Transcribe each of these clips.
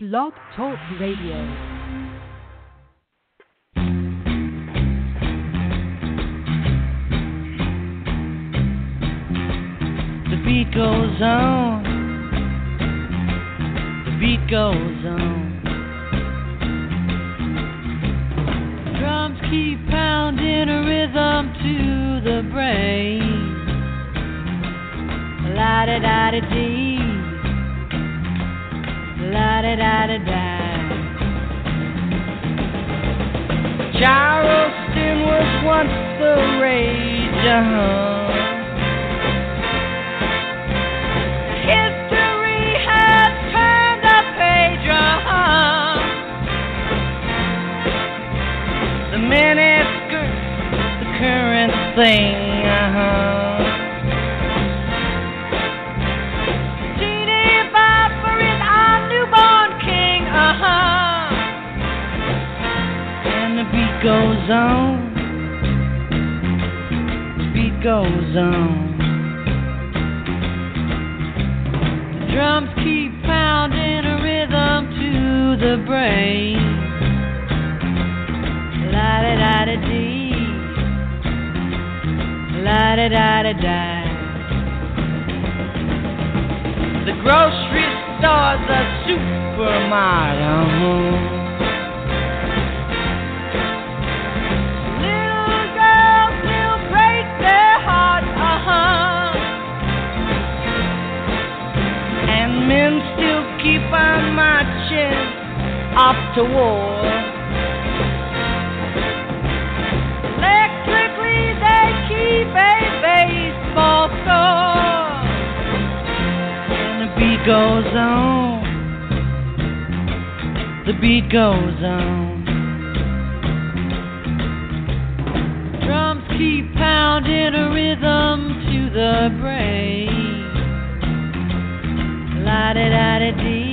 Blog Talk Radio. The beat goes on. The beat goes on. Drums keep pounding a rhythm to the brain. La da da da dee. La da da da da. Charleston was once the rage. Uh-huh. History has turned the page. The miniskirts, the current thing. Uh-huh. Goes on. Beat goes on. The drums keep pounding a rhythm to the brain. La da da da dee. La da da da da. The grocery store's a supermarket. The beat goes on. The beat goes on. Drums keep pounding a rhythm to the brain. La da da da dee.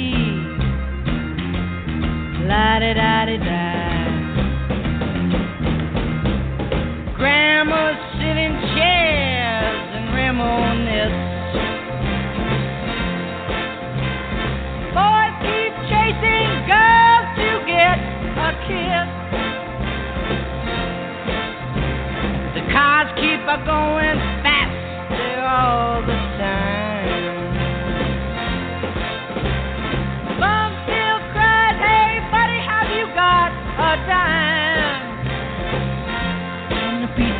Da da da da. Grandma's sitting chairs and reminisce. Boys keep chasing girls to get a kiss. The cars keep a going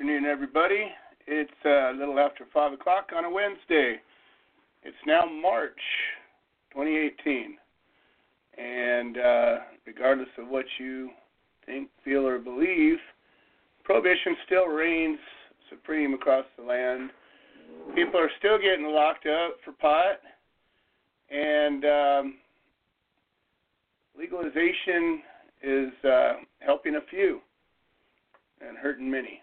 Afternoon, everybody. It's uh, a little after 5 o'clock on a Wednesday. It's now March 2018. And uh, regardless of what you think, feel, or believe, prohibition still reigns supreme across the land. People are still getting locked up for pot. And um, legalization is uh, helping a few and hurting many.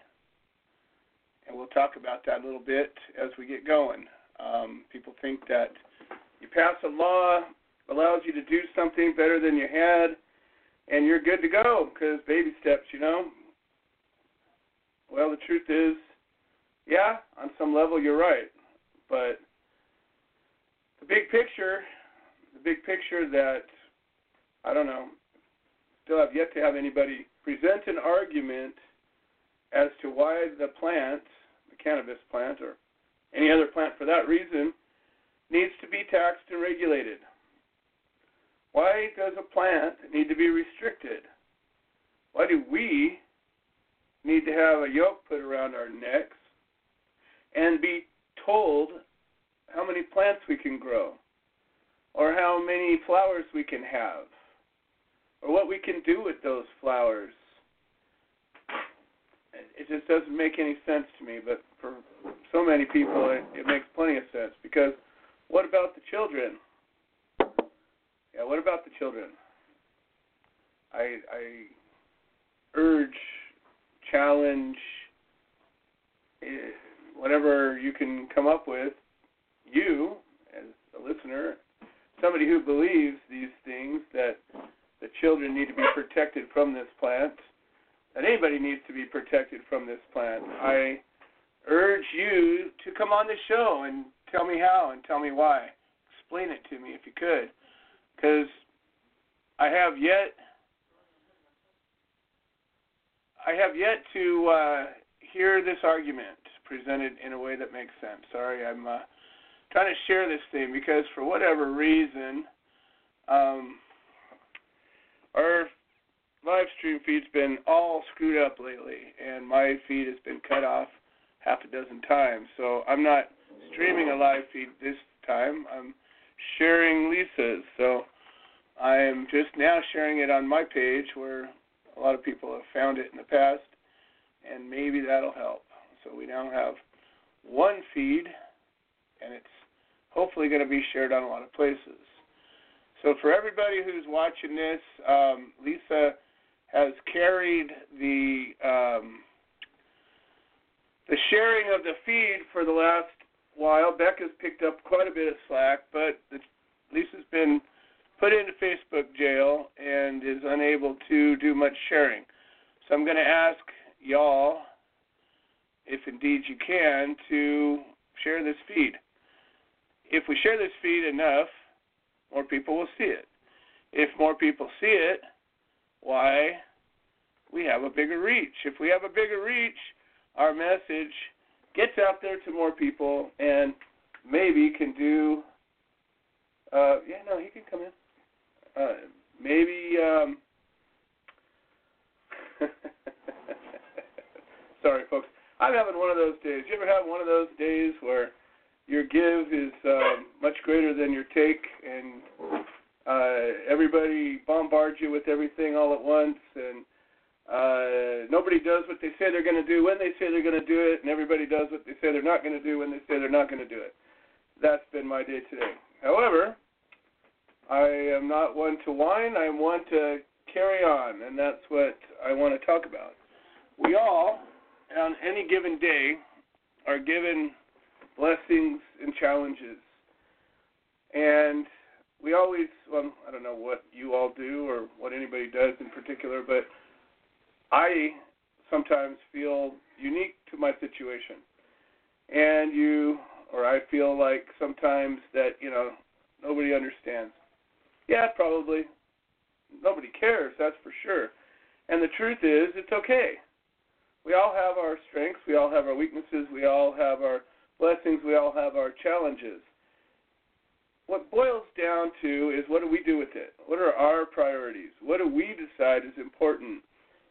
And we'll talk about that a little bit as we get going. Um, people think that you pass a law allows you to do something better than you had, and you're good to go because baby steps, you know. Well, the truth is, yeah, on some level you're right, but the big picture, the big picture that I don't know, still have yet to have anybody present an argument as to why the plant, the cannabis plant, or any other plant for that reason, needs to be taxed and regulated. Why does a plant need to be restricted? Why do we need to have a yoke put around our necks and be told how many plants we can grow or how many flowers we can have or what we can do with those flowers. It just doesn't make any sense to me. But for so many people, it, it makes plenty of sense because what about the children? Yeah, what about the children? I I urge, challenge, eh, whatever you can come up with, you as a listener, somebody who believes these things that the children need to be protected from this plant, that anybody needs to be protected from this plant. I urge you to come on the show and tell me how and tell me why. Explain it to me if you could. Because I have yet I have yet to uh, hear this argument presented in a way that makes sense. Sorry, I'm uh, trying to share this thing because for whatever reason, um, our live stream feed's been all screwed up lately, and my feed has been cut off half a dozen times. So I'm not streaming a live feed this time. I'm sharing Lisa's. So I'm just now sharing it on my page where a lot of people have found it in the past, and maybe that'll help. So we now have one feed, and it's hopefully going to be shared on a lot of places. So for everybody who's watching this, um, Lisa has carried the um, the sharing of the feed for the last while. Beck has picked up quite a bit of slack, but Lisa's been put into Facebook jail and is unable to do much sharing. So I'm going to ask y'all, if indeed you can, to share this feed. If we share this feed enough, more people will see it. If more people see it, why, we have a bigger reach. If we have a bigger reach, our message gets out there to more people and maybe can do. Uh, yeah, no, he can come in uh, maybe um, sorry folks i'm having one of those days you ever have one of those days where your give is um, much greater than your take and uh, everybody bombards you with everything all at once and uh, nobody does what they say they're going to do when they say they're going to do it and everybody does what they say they're not going to do when they say they're not going to do it that's been my day today however I am not one to whine. I one to carry on, and that's what I want to talk about. We all, on any given day, are given blessings and challenges. And we always, well, I don't know what you all do or what anybody does in particular, but I sometimes feel unique to my situation. And you, or I feel like sometimes that, you know, nobody understands. Yeah, probably. Nobody cares, that's for sure. And the truth is, it's okay. We all have our strengths, we all have our weaknesses, we all have our blessings, we all have our challenges. What boils down to is what do we do with it? What are our priorities? What do we decide is important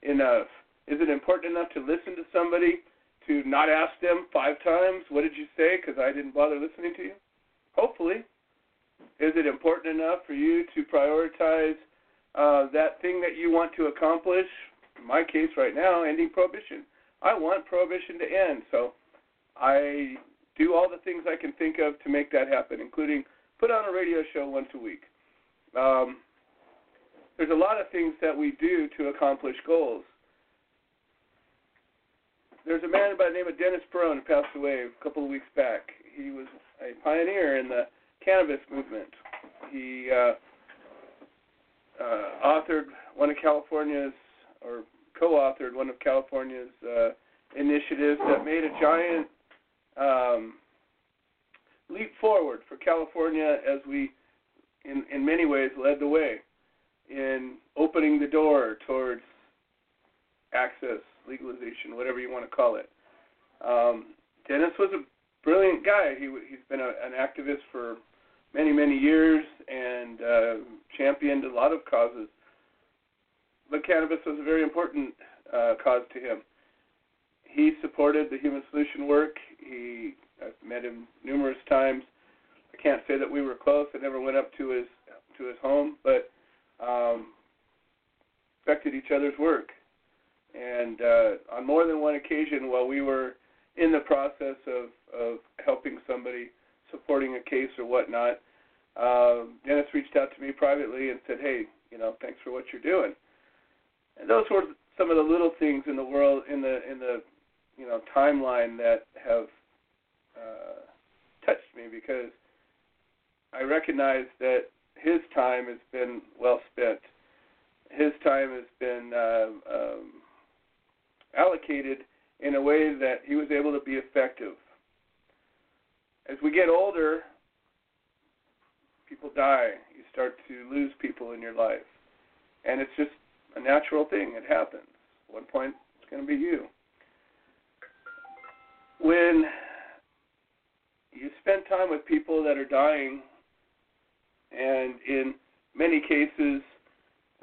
enough? Is it important enough to listen to somebody, to not ask them five times, what did you say, because I didn't bother listening to you? Hopefully. Is it important enough for you to prioritize uh, that thing that you want to accomplish? In my case, right now, ending prohibition. I want prohibition to end, so I do all the things I can think of to make that happen, including put on a radio show once a week. Um, there's a lot of things that we do to accomplish goals. There's a man by the name of Dennis Peron who passed away a couple of weeks back. He was a pioneer in the cannabis movement. He uh, uh, authored one of California's, or co-authored one of California's uh, initiatives that made a giant um, leap forward for California as we, in, in many ways, led the way in opening the door towards access, legalization, whatever you want to call it. Um, Dennis was a brilliant guy. He he's been a, an activist for many many years and uh, championed a lot of causes. But cannabis was a very important uh, cause to him. He supported the Human Solution work. He I've met him numerous times. I can't say that we were close. I never went up to his to his home, but um, respected each other's work. And uh, on more than one occasion, while we were in the process of, of helping somebody, supporting a case or whatnot, um, Dennis reached out to me privately and said, "Hey, you know, thanks for what you're doing." And those were some of the little things in the world, in the in the you know timeline that have uh, touched me because I recognize that his time has been well spent. His time has been uh, um, allocated in a way that he was able to be effective. As we get older, people die. You start to lose people in your life. And it's just a natural thing. It happens. At one point, it's going to be you. When you spend time with people that are dying, and in many cases,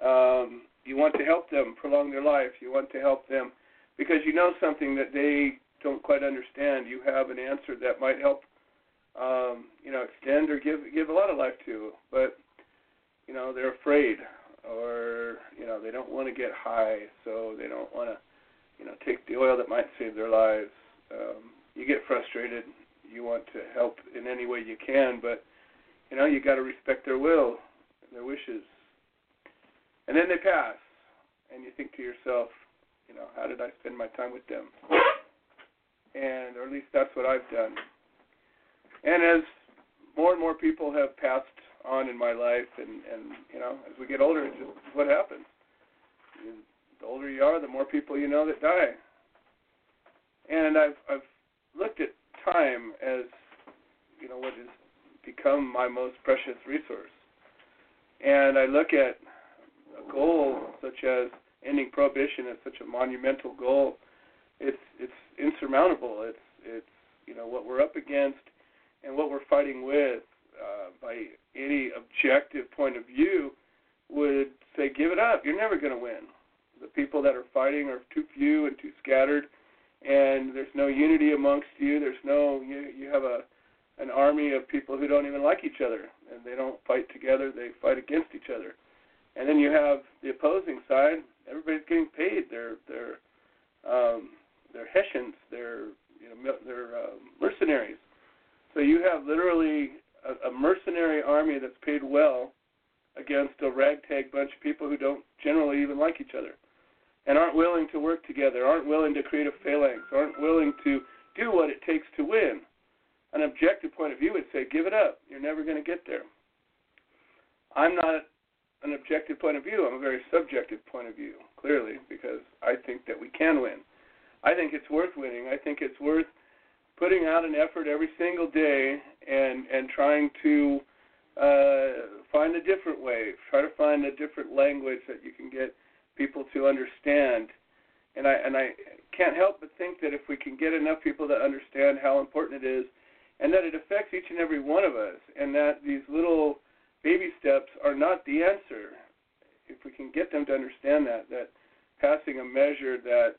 um, you want to help them prolong their life. You want to help them because you know something that they don't quite understand. You have an answer that might help, um, you know, extend or give give a lot of life to. But you know, they're afraid, or you know, they don't want to get high, so they don't want to, you know, take the oil that might save their lives. Um, you get frustrated. You want to help in any way you can, but you know, you got to respect their will, their wishes. And then they pass, and you think to yourself, you know, how did I spend my time with them? And, or at least that's what I've done. And as more and more people have passed on in my life, and and you know, as we get older, it's just what happens. The older you are, the more people you know that die. And I've I've looked at time as you know what has become my most precious resource. And I look at a goal such as ending prohibition as such a monumental goal. It's it's insurmountable. It's it's you know what we're up against and what we're fighting with uh, by any objective point of view would say give it up. You're never going to win. The people that are fighting are too few and too scattered, and there's no unity amongst you. There's no you you have a an army of people who don't even like each other and they don't fight together. They fight against each other. And then you have the opposing side. Everybody's getting paid. They're they're um, they're Hessians. They're you know they're uh, mercenaries. So you have literally a, a mercenary army that's paid well against a ragtag bunch of people who don't generally even like each other, and aren't willing to work together, aren't willing to create a phalanx, aren't willing to do what it takes to win. An objective point of view would say, give it up. You're never going to get there. I'm not an objective point of view. I'm a very subjective point of view, clearly, because I think that we can win. I think it's worth winning. I think it's worth putting out an effort every single day and and trying to uh, find a different way. Try to find a different language that you can get people to understand. And I and I can't help but think that if we can get enough people to understand how important it is, and that it affects each and every one of us, and that these little baby steps are not the answer. If we can get them to understand that, that passing a measure that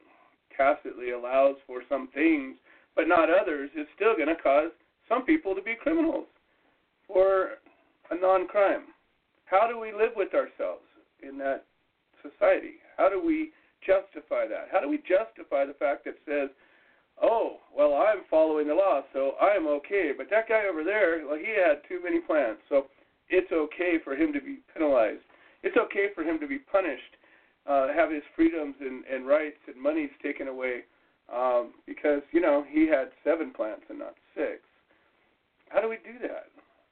tacitly allows for some things but not others is still going to cause some people to be criminals for a non crime. How do we live with ourselves in that society? How do we justify that? How do we justify the fact that says, oh, well, I'm following the law, so I'm okay, but that guy over there, well, he had too many plants, so it's okay for him to be penalized. It's okay for him to be punished, uh, have his freedoms and, and rights and monies taken away um, because you know he had seven plants and not six. How do we do that?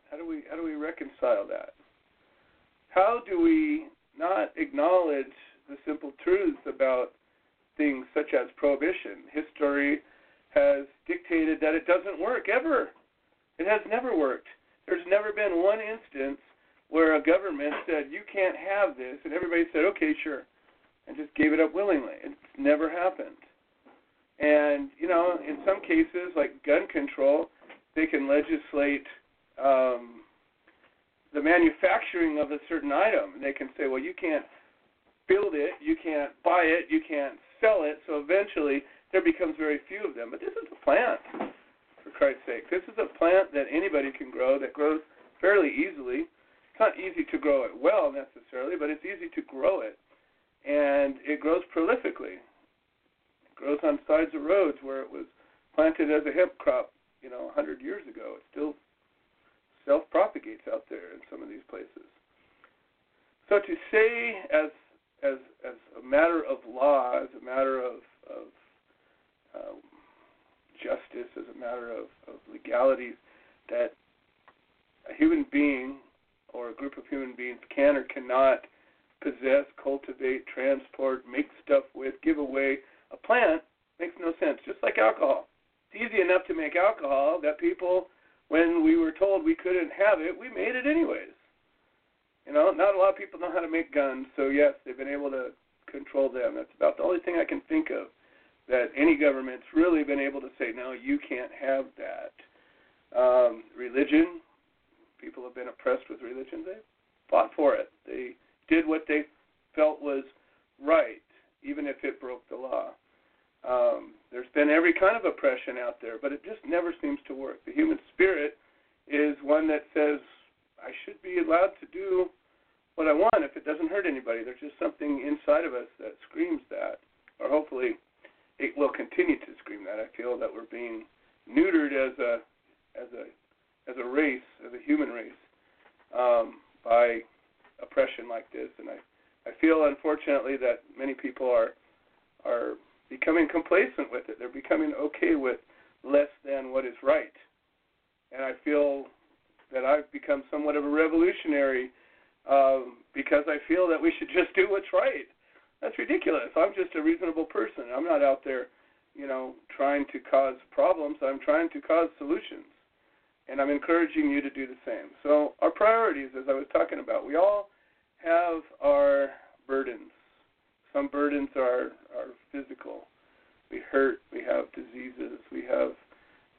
How do we how do we reconcile that? How do we not acknowledge the simple truths about things such as prohibition? History has dictated that it doesn't work ever. It has never worked. There's never been one instance where a government said you can't have this, and everybody said okay, sure, and just gave it up willingly. It's never happened. And you know, in some cases, like gun control, they can legislate um, the manufacturing of a certain item. They can say, well, you can't build it, you can't buy it, you can't sell it. So eventually, there becomes very few of them. But this is a plant, for Christ's sake. This is a plant that anybody can grow that grows fairly easily. It's not easy to grow it well necessarily, but it's easy to grow it, and it grows prolifically. grows on sides of roads where it was planted as a hemp crop, you know, 100 years ago. It still self-propagates out there in some of these places. So to say as as as a matter of law, as a matter of of um, justice, as a matter of, of legalities, that a human being or a group of human beings can or cannot possess, cultivate, transport, make stuff with, give away a plant makes no sense. Just like alcohol. It's easy enough to make alcohol that people, when we were told we couldn't have it, we made it anyways. You know, not a lot of people know how to make guns, so yes, they've been able to control them. That's about the only thing I can think of that any government's really been able to say, no, you can't have that. Um, religion, people have been oppressed with religion. They fought for it. They did what they felt was right, even if it broke the law. Um, there's been every kind of oppression out there, but it just never seems to work. The human spirit is one that says, I should be allowed to do what I want if it doesn't hurt anybody. There's just something inside of us that screams that, or hopefully it will continue to scream that. I feel that we're being neutered as a as a as a race, as a human race, um, by oppression like this, and I I feel unfortunately that many people are are becoming complacent with it. They're becoming okay with less than what is right, and I feel that I've become somewhat of a revolutionary um, because I feel that we should just do what's right. That's ridiculous. I'm just a reasonable person. I'm not out there, you know, trying to cause problems. I'm trying to cause solutions. And I'm encouraging you to do the same. So, our priorities, as I was talking about, we all have our burdens. Some burdens are, are physical. We hurt, we have diseases, we have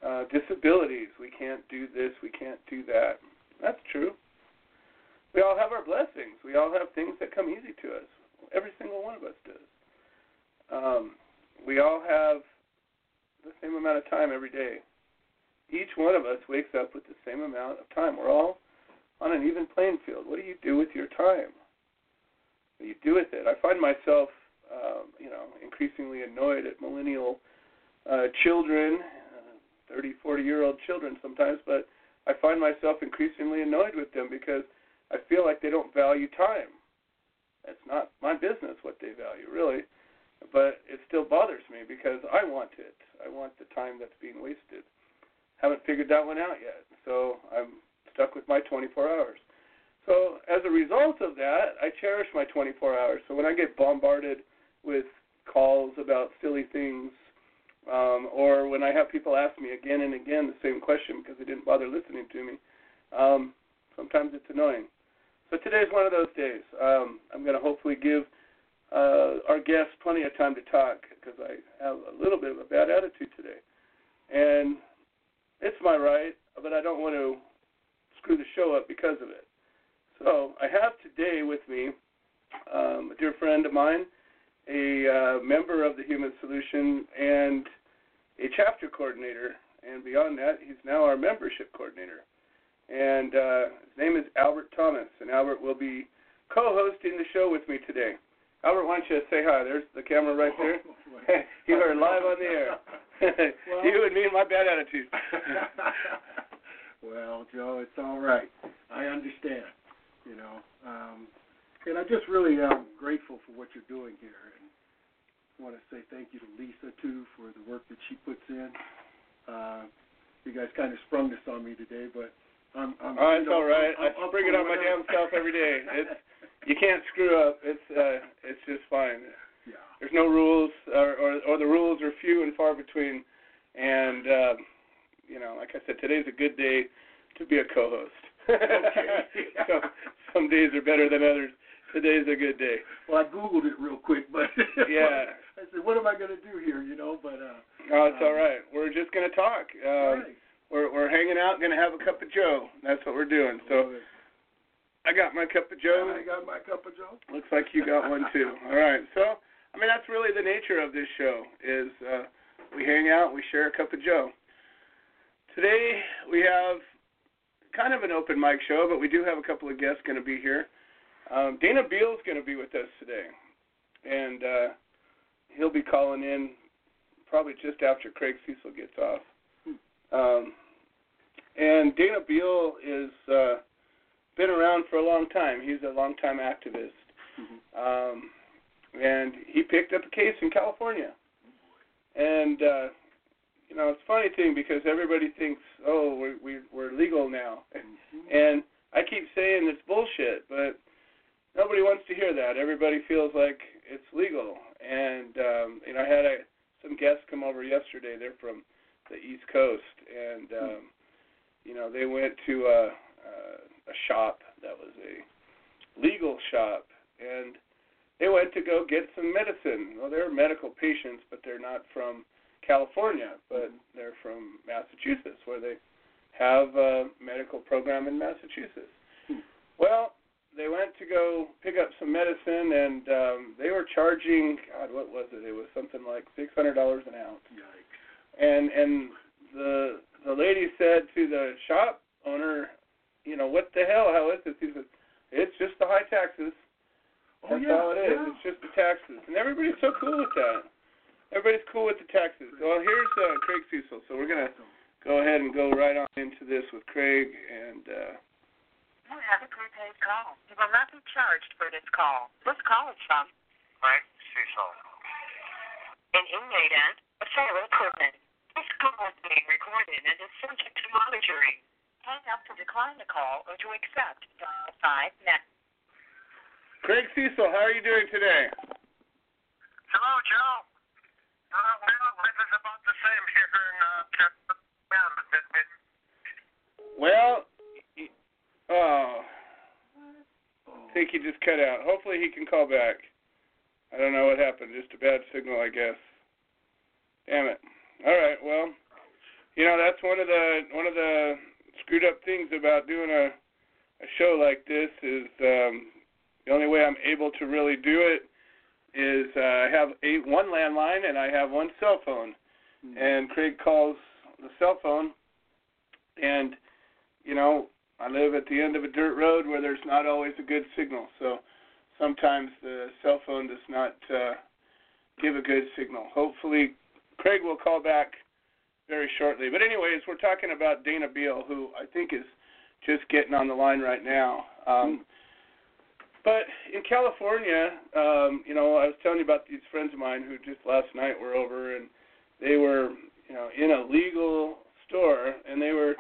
uh, disabilities. We can't do this, we can't do that. That's true. We all have our blessings. We all have things that come easy to us. Every single one of us does. Um, we all have the same amount of time every day. Each one of us wakes up with the same amount of time. We're all on an even playing field. What do you do with your time? What do you do with it? I find myself, um, you know, increasingly annoyed at millennial uh, children, uh, 30, 40 year old children sometimes, but I find myself increasingly annoyed with them because I feel like they don't value time. It's not my business what they value, really. But it still bothers me because I want it. I want the time that's being wasted. Haven't figured that one out yet. So I'm stuck with my 24 hours. So as a result of that, I cherish my 24 hours. So when I get bombarded with calls about silly things, um, or when I have people ask me again and again the same question because they didn't bother listening to me, um, sometimes it's annoying. So today's one of those days. Um, I'm going to hopefully give uh, our guests plenty of time to talk because I have a little bit of a bad attitude today. And it's my right, but I don't want to screw the show up because of it. So I have today with me um, a dear friend of mine, a uh, member of the Human Solution, and a chapter coordinator. And beyond that, he's now our membership coordinator and uh, his name is Albert Thomas, and Albert will be co-hosting the show with me today. Albert, why don't you say hi? There's the camera right there. you are live on the air. well, you and me and my bad attitude. well, Joe, it's all right. I understand. You know, um, and I just really am grateful for what you're doing here, and want to say thank you to Lisa too for the work that she puts in. Uh, you guys kind of sprung this on me today, but I'm, I'm, oh, it's all right. I'm, I'm, I bring it on my damn self every day. It's you can't screw up. It's uh, it's just fine. Yeah. There's no rules, or, or or the rules are few and far between. And uh, you know, like I said, today's a good day to be a co-host. okay. so, some days are better than others. Today's a good day. Well, I googled it real quick, but yeah, I said, what am I going to do here? You know, but uh, oh, it's um, all right. We're just going to talk. Um, right we're we're hanging out, gonna have a cup of Joe. That's what we're doing. So I got my cup of Joe. I got my cup of Joe. Looks like you got one too. All right. So I mean that's really the nature of this show is uh, we hang out, we share a cup of Joe. Today we have kind of an open mic show, but we do have a couple of guests going to be here. Um, Dana Beal's going to be with us today, and uh, he'll be calling in probably just after Craig Cesal gets off. Um, and Dana Beal is uh, been around for a long time. He's a long time activist, Mm-hmm. um, and he picked up a case in California. And uh, you know, it's a funny thing because everybody thinks, oh, we're we, we're legal now, Mm-hmm. and I keep saying it's bullshit, but nobody wants to hear that. Everybody feels like it's legal. And um, you know, I had a, some guests come over yesterday. They're from the East Coast, and um, you know, they went to a, a, a shop that was a legal shop, and they went to go get some medicine. Well, they're medical patients, but they're not from California, but they're from Massachusetts, where they have a medical program in Massachusetts. Hmm. Well, they went to go pick up some medicine, and um, they were charging God, what was it? It was something like six hundred dollars an ounce. Yikes. And and the the lady said to the shop owner, you know, what the hell? How is this? He said, it's just the high taxes. Oh, That's yeah, all it is. yeah. It's just the taxes, and everybody's so cool with that. Everybody's cool with the taxes. Well, here's uh, Craig Cesal. So we're gonna go ahead and go right on into this with Craig, and uh, You have a prepaid call. You will not be charged for this call. This call is from Right, Cesal. an inmate at a federal prison. This call is being recorded and is subject to monitoring. Hang up to decline the call or to accept. Dial 5 next. Craig Cesal, how are you doing today? Hello, Joe. Uh, well, life is about the same here in uh. Well, Oh. I think he just cut out. Hopefully he can call back. I don't know what happened. Just a bad signal, I guess. Damn it. All right. Well, you know that's one of the one of the screwed up things about doing a a show like this is um, the only way I'm able to really do it is uh, I have a one landline and I have one cell phone Hmm. and Craig calls the cell phone, and you know I live at the end of a dirt road where there's not always a good signal, so sometimes the cell phone does not uh, give a good signal. Hopefully, Craig will call back very shortly. But anyways, we're talking about Dana Beal, who I think is just getting on the line right now. Um, but in California, um, you know, I was telling you about these friends of mine who just last night were over and they were, you know, in a legal store and they were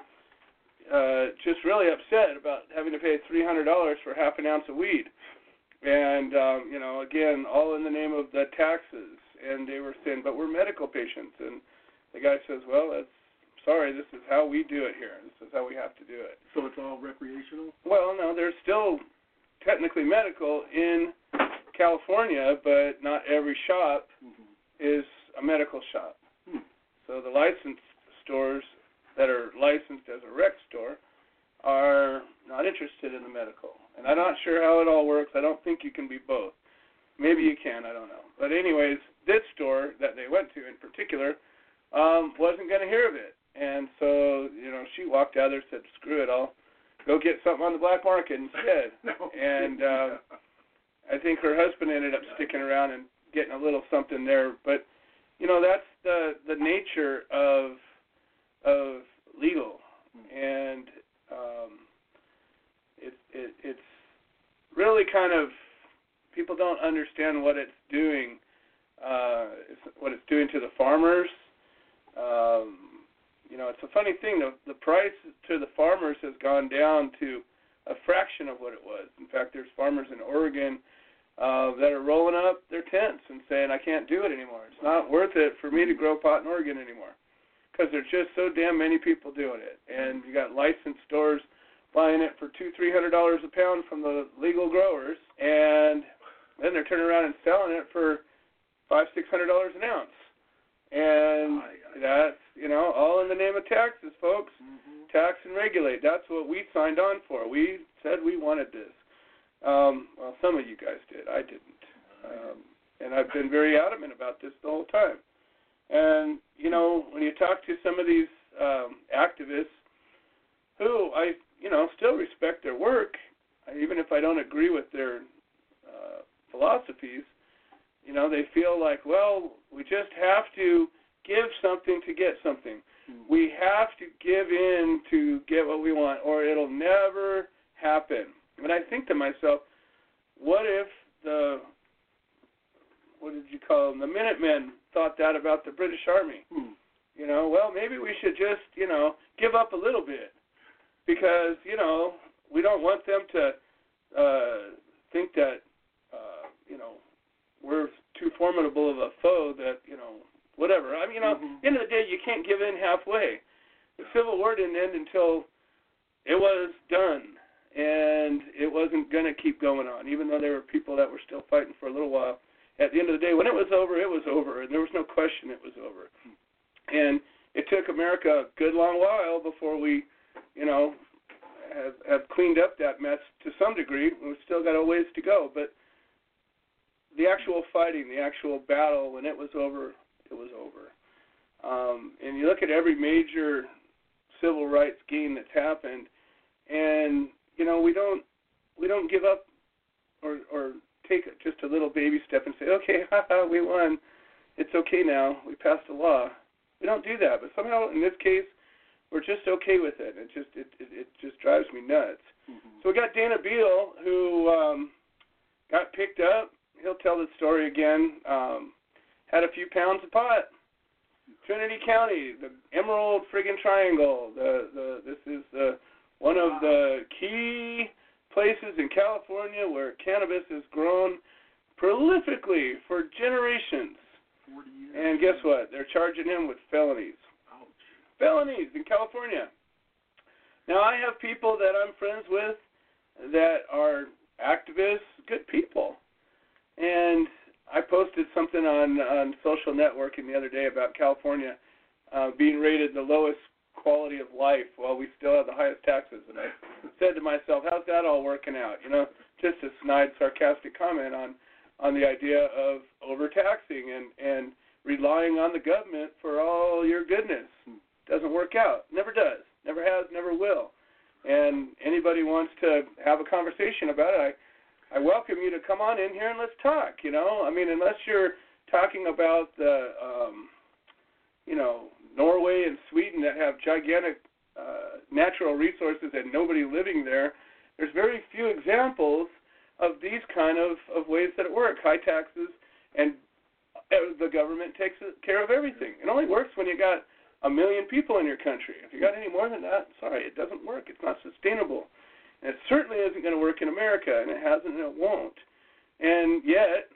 uh just really upset about having to pay three hundred dollars for half an ounce of weed. And um, you know, again, all in the name of the taxes and they were saying, But we're medical patients and the guy says, Well, that's sorry, this is how we do it here. This is how we have to do it. So it's all recreational? Well, no, there's still technically medical in California, but not every shop Mm-hmm. is a medical shop. Hmm. So the licensed stores that are licensed as a rec store are not interested in the medical. And I'm not sure how it all works. I don't think you can be both. Maybe you can, I don't know. But anyways, this store that they went to in particular um wasn't going to hear of it. And so, you know, she walked out there and said, "Screw it, I'll go get something on the black market instead." no. And, um, I think her husband ended up sticking around and getting a little something there. But you know, that's the the nature of of legal, and um, it, it it's really kind of people don't understand what it's doing. Uh, what it's doing to the farmers. Um, you know, it's a funny thing. The the price to the farmers has gone down to a fraction of what it was. In fact, there's farmers in Oregon uh, that are rolling up their tents and saying, "I can't do it anymore. It's not worth it for me to grow pot in Oregon anymore." Because there's just so damn many people doing it, and you got licensed stores buying it for two, three hundred dollars a pound from the legal growers, and then they're turning around and selling it for five, six hundred dollars an ounce. And that's you know all in the name of taxes, folks. Mm-hmm. Tax and regulate. That's what we signed on for. We said we wanted this. Um, well, some of you guys did. I didn't. Um, and I've been very adamant about this the whole time. And you know, when you talk to some of these um, activists, who I you know still respect their work, even if I don't agree with their uh, philosophies, you know, they feel like, well, we just have to give something to get something. Mm. We have to give in to get what we want, or it'll never happen. And I think to myself, what if the what did you call them? The Minutemen thought that about the British Army. Hmm. You know, well, maybe we should just, you know, give up a little bit because, you know, we don't want them to uh think that uh, you know, we're too formidable of a foe that, you know, whatever. I mean, you know, Mhm. at the end of the day, you can't give in halfway. The Civil War didn't end until it was done, and it wasn't going to keep going on, even though there were people that were still fighting for a little while. At the end of the day, when it was over, it was over, and there was no question it was over. And it took America a good long while before we, you know, have, have cleaned up that mess to some degree. We've still got a ways to go, but the actual fighting, the actual battle, when it was over, it was over. Um, and you look at every major civil rights gain that's happened, and you know we don't we don't give up or or take just a little baby step and say, okay, haha, we won. It's okay now. We passed a law. We don't do that, but somehow in this case, we're just okay with it. It just it it, it just drives me nuts. Mhm. So we got Dana Beal who um, got picked up. He'll tell the story again. Um, had a few pounds of pot. Trinity County, the Emerald friggin' Triangle. The the this is the one of the key places in California where cannabis is grown prolifically for generations. Forty years. And guess what? They're charging him with felonies Ouch. felonies in California. Now I have people that I'm friends with that are activists, good people. And I posted something on on social networking the other day about California uh, being rated the lowest quality of life while we still have the highest taxes. And I said to myself, how's that all working out? You know, just a snide, sarcastic comment on on the idea of overtaxing and and relying on the government for all your goodness. Doesn't work out. Never does. Never has. Never will. And anybody wants to have a conversation about it, I I welcome you to come on in here and let's talk. You know, I mean, unless you're talking about the, um, you know, Norway and Sweden that have gigantic uh, natural resources and nobody living there, there's very few examples of these kind of, of ways that it work. High taxes and uh, the government takes care of everything. It only works when you got a million people in your country. If you got any more than that, sorry, it doesn't work. It's not sustainable. And it certainly isn't going to work in America, and it hasn't and it won't. And yet,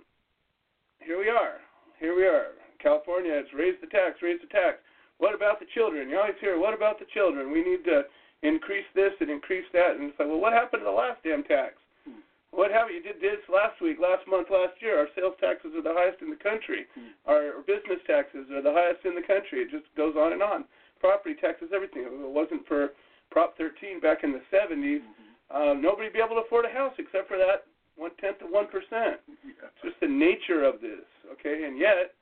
here we are. Here we are. California has raised the tax, raised the tax. What about the children? You always hear, what about the children? We need to increase this and increase that. And it's like, well, what happened to the last damn tax? Hmm. What happened? You did this last week, last month, last year. Our sales taxes are the highest in the country. Hmm. Our business taxes are the highest in the country. It just goes on and on. Property taxes, everything. If it wasn't for Prop 13 back in the 70s, um, nobody'd be able to afford a house except for that one tenth of one percent. Yeah. It's just the nature of this, okay? And yet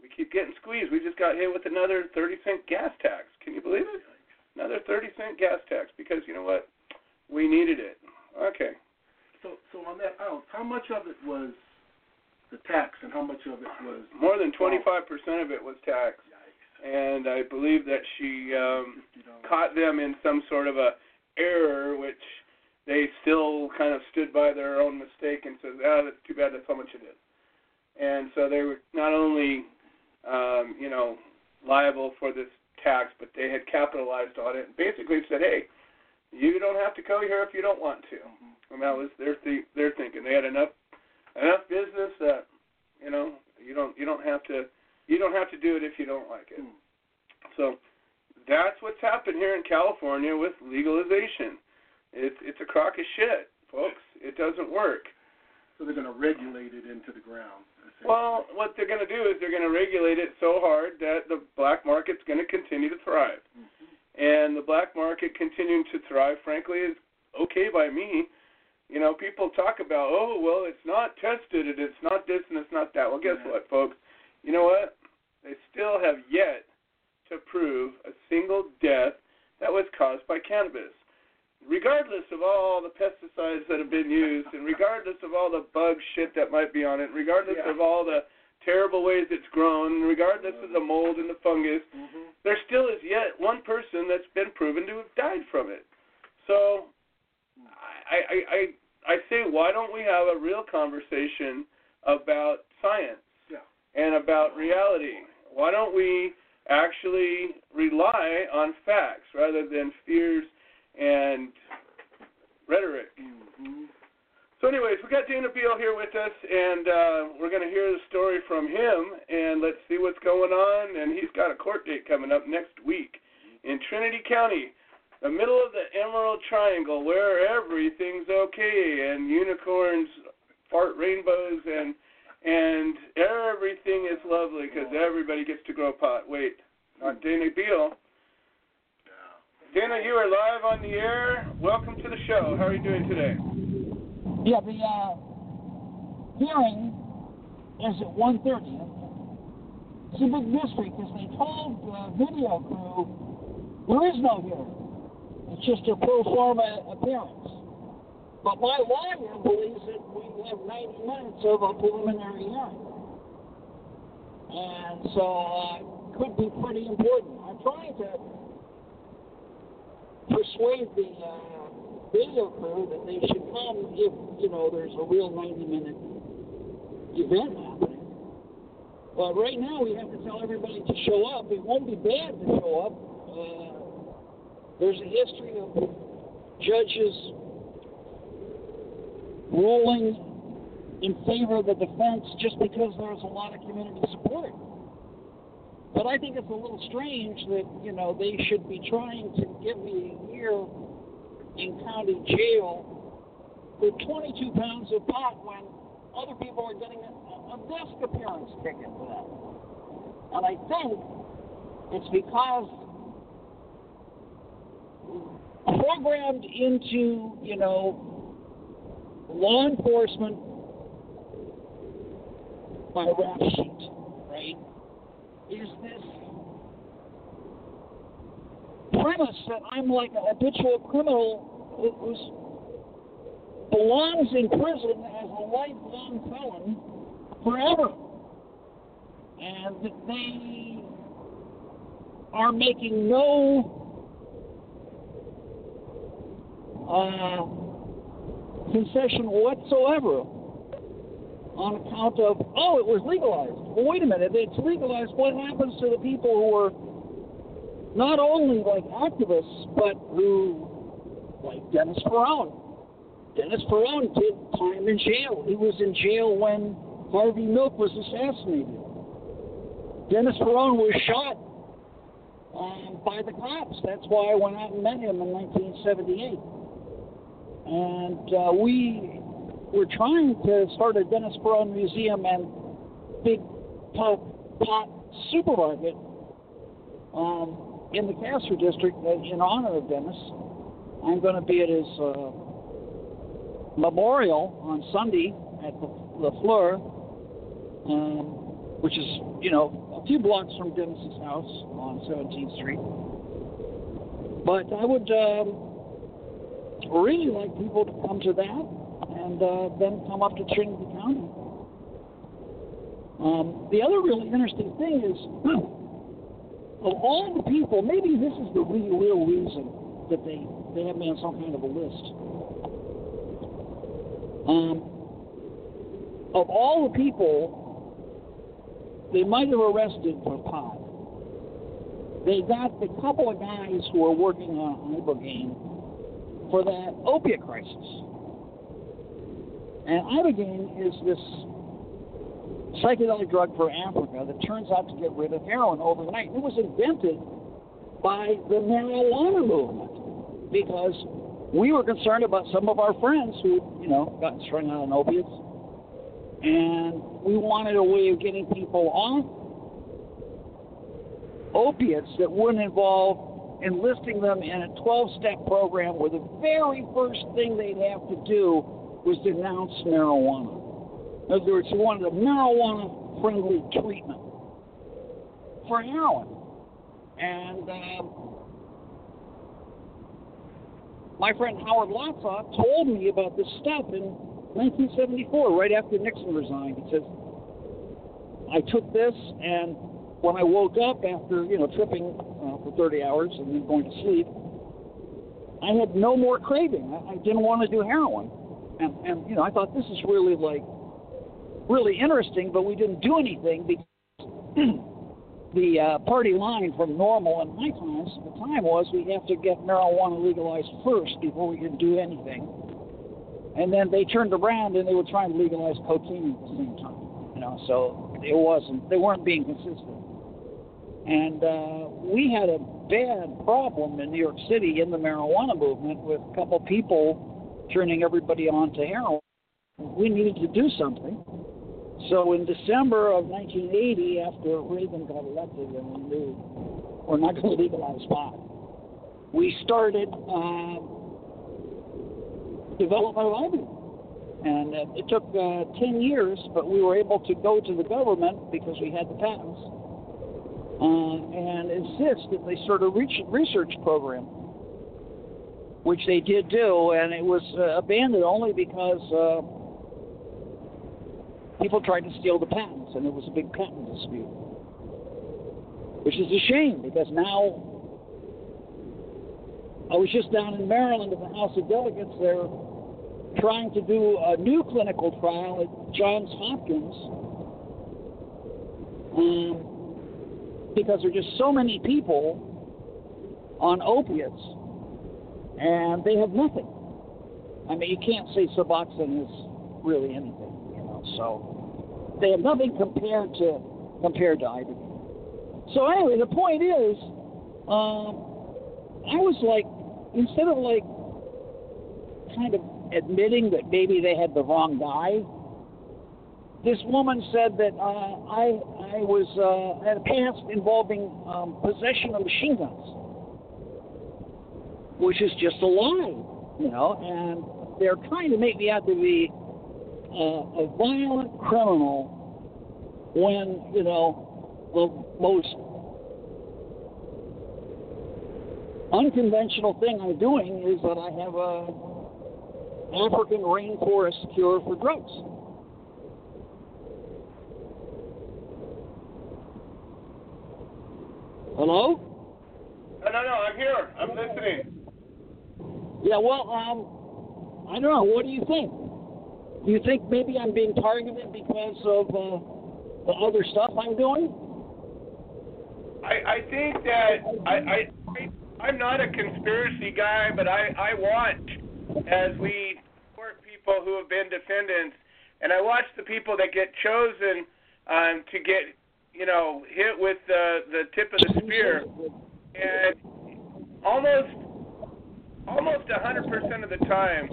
we keep getting squeezed. We just got hit with another 30 cent gas tax. Can you believe it? Another 30 cent gas tax because you know what? We needed it. Okay. So, so on that ounce, how much of it was the tax, and how much of it was? More than 25% of it was tax. Yikes. And I believe that she um, caught them in some sort of a error, which they still kind of stood by their own mistake and said, "Ah, that's too bad. That's how much it is." And so they were not only, um, you know, liable for this tax, but they had capitalized on it and basically said, "Hey, you don't have to go here if you don't want to." Mhm. And that was their th- their thinking. They had enough enough business that you know you don't you don't have to you don't have to do it if you don't like it. Hmm. So that's what's happened here in California with legalization. It's it's a crock of shit, folks. It doesn't work. So they're going to regulate it into the ground. Well, what they're going to do is they're going to regulate it so hard that the black market's going to continue to thrive. Mhm. And the black market continuing to thrive, frankly, is okay by me. You know, people talk about, oh, well, it's not tested and it's not this and it's not that. Well, guess Yeah. what, folks? You know what? They still have yet to prove a single death that was caused by cannabis. Regardless of all the pesticides that have been used, and regardless of all the bug shit that might be on it, regardless Yeah. of all the terrible ways it's grown, regardless of the mold and the fungus, Mhm. there still is yet one person that's been proven to have died from it. So I I I I say why don't we have a real conversation about science Yeah. and about reality? Why don't we actually rely on facts rather than fears and rhetoric? Mhm. So, anyways, we got Dana Beal here with us, and uh, we're going to hear the story from him, and let's see what's going on. And he's got a court date coming up next week in Trinity County, the middle of the Emerald Triangle, where everything's okay, and unicorns fart rainbows, and and everything is lovely because everybody gets to grow pot. Wait, not Dana Beal. Dana, you are live on the air. Welcome to the show. How are you doing today? Yeah, the uh, hearing is at 1.30. It's a big mystery because they told the video crew there is no hearing. It's just a pro forma appearance. But my lawyer believes that we have 90 minutes of a preliminary hearing. And so uh, it could be pretty important. I'm trying to persuade the uh, video crew that they should come if, you know, there's a real 90 minute event happening. But right now we have to tell everybody to show up. It won't be bad to show up. Uh, there's a history of judges ruling in favor of the defense just because there's a lot of community support. But I think it's a little strange that, you know, they should be trying to give me a year in county jail for 22 pounds of pot when other people are getting a, a desk appearance ticket for that. And I think it's because programmed into, you know, law enforcement by rap sheet? Is this premise that I'm like a habitual criminal who belongs in prison as a lifelong felon forever. And that they are making no uh, concession whatsoever on account of, oh, it was legalized. Well, wait a minute, it's legalized. What happens to the people who are not only like activists, but who, like Dennis Peron. Dennis Peron did time in jail. He was in jail when Harvey Milk was assassinated. Dennis Peron was shot um, by the cops. That's why I went out and met him in 1978. And uh, we were trying to start a Dennis Peron museum and big pot, pot supermarket um, in the Castro district in honor of Dennis. I'm going to be at his uh, memorial on Sunday at the, the Flore, um, which is, you know, a few blocks from Dennis's house on 17th Street. But I would um, really like people to come to that and uh, then come up to Trinity County. Um, the other really interesting thing is, of all the people, maybe this is the real, real reason that they, they have me on some kind of a list. Um, of all the people they might have arrested for pot, they got the couple of guys who were working on Ibogaine for that opiate crisis. And Ibogaine is this psychedelic drug for Africa that turns out to get rid of heroin overnight. It was invented by the marijuana movement because we were concerned about some of our friends who, you know, gotten strung out on opiates. And we wanted a way of getting people off opiates that wouldn't involve enlisting them in a 12 step program where the very first thing they'd have to do was denounce marijuana. In other words, he wanted a marijuana friendly treatment for heroin. And um, my friend Howard Lotsof told me about this stuff in 1974, right after Nixon resigned. He says, I took this, and when I woke up after you know tripping uh, for 30 hours and then going to sleep, I had no more craving. I, I didn't want to do heroin, and and you know I thought this is really like really interesting, but we didn't do anything because the uh, party line from NORML and high times at the time was we have to get marijuana legalized first before we can do anything. And then they turned around and they were trying to legalize cocaine at the same time. You know, so it wasn't they weren't being consistent. And uh, we had a bad problem in New York City in the marijuana movement with a couple people turning everybody on to heroin. We needed to do something. So in December of 1980, after Reagan got elected and we knew we're not going to legalize pot, we started uh, development of Ivory. And uh, it took uh, 10 years, but we were able to go to the government because we had the patents uh, and insist that they start a research program, which they did do, and it was uh, abandoned only because uh, people tried to steal the patents, and it was a big patent dispute, which is a shame because now I was just down in Maryland at the House of Delegates. They're trying to do a new clinical trial at Johns Hopkins um, because there are just so many people on opiates, and they have nothing. I mean, you can't say Suboxone is really anything, you know. So they have nothing compared to compared to ibuprofen. So anyway, the point is, um, I was like, instead of like kind of admitting that maybe they had the wrong guy, this woman said that uh, I I was uh, had a past involving um, possession of machine guns, which is just a lie, you know. And they're trying to make me out to be uh, a violent criminal when, you know, the most unconventional thing I'm doing is that I have a African rainforest cure for drugs. Hello? No, no, no. I'm here. I'm listening. Yeah. Well, um, I don't know. What do you think? Do you think maybe I'm being targeted because of uh, the other stuff I'm doing? I, I think that I, I I'm not a conspiracy guy, but I I watch as we support people who have been defendants, and I watch the people that get chosen um, to get you know hit with the the tip of the spear, and almost almost a hundred percent of the time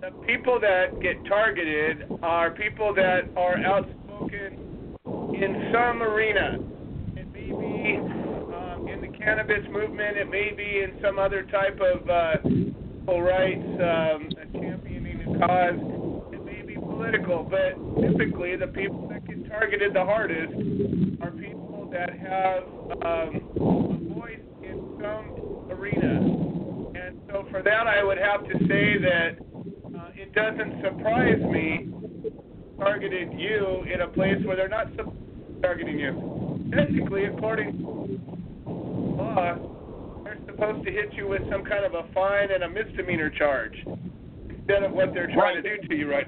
the people that get targeted are people that are outspoken in some arena. It may be um, in the cannabis movement. It may be in some other type of uh, civil rights um, championing a cause. It may be political, but typically the people that get targeted the hardest are people that have um, a voice in some arena. And so for that, I would have to say that it doesn't surprise me targeted you in a place where they're not targeting you. Technically, according to law, they're supposed to hit you with some kind of a fine and a misdemeanor charge instead of what they're trying to do to you right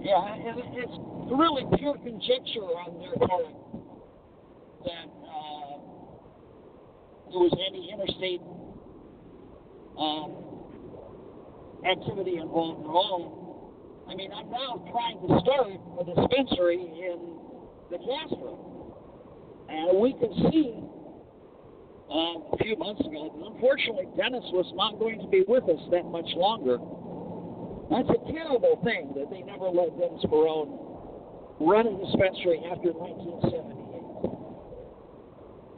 Yeah, and it's really pure conjecture on their part that uh, there was any interstate um, activity involved at all. I mean, I'm now trying to start a dispensary in the Castro. And we could see um, a few months ago, unfortunately, Dennis was not going to be with us that much longer. That's a terrible thing that they never let Dennis Peron run a dispensary after 1978.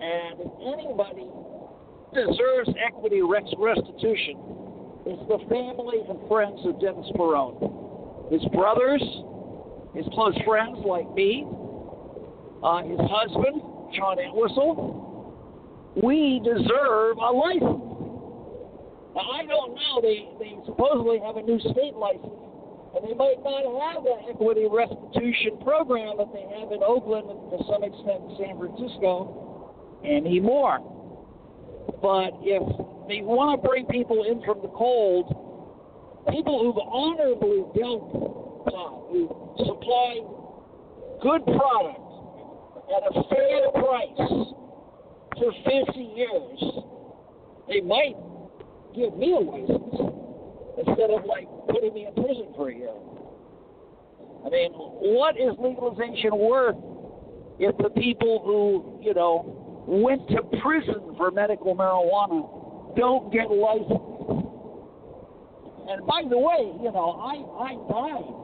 And if anybody deserves equity restitution, it's the family and friends of Dennis Peron. His brothers, his close friends like me, uh, his husband, John Entwistle. We deserve a license. Now, I don't know. They, they supposedly have a new state license And they might not have the equity restitution program that they have in Oakland and to some extent in San Francisco anymore. But if they want to bring people in from the cold, people who've honorably dealt, uh, who supply good product at a fair price for 50 years, they might give me a license instead of like putting me in prison for a year. I mean, what is legalization worth if the people who, you know, went to prison for medical marijuana don't get licensed? And by the way, you know, I I died.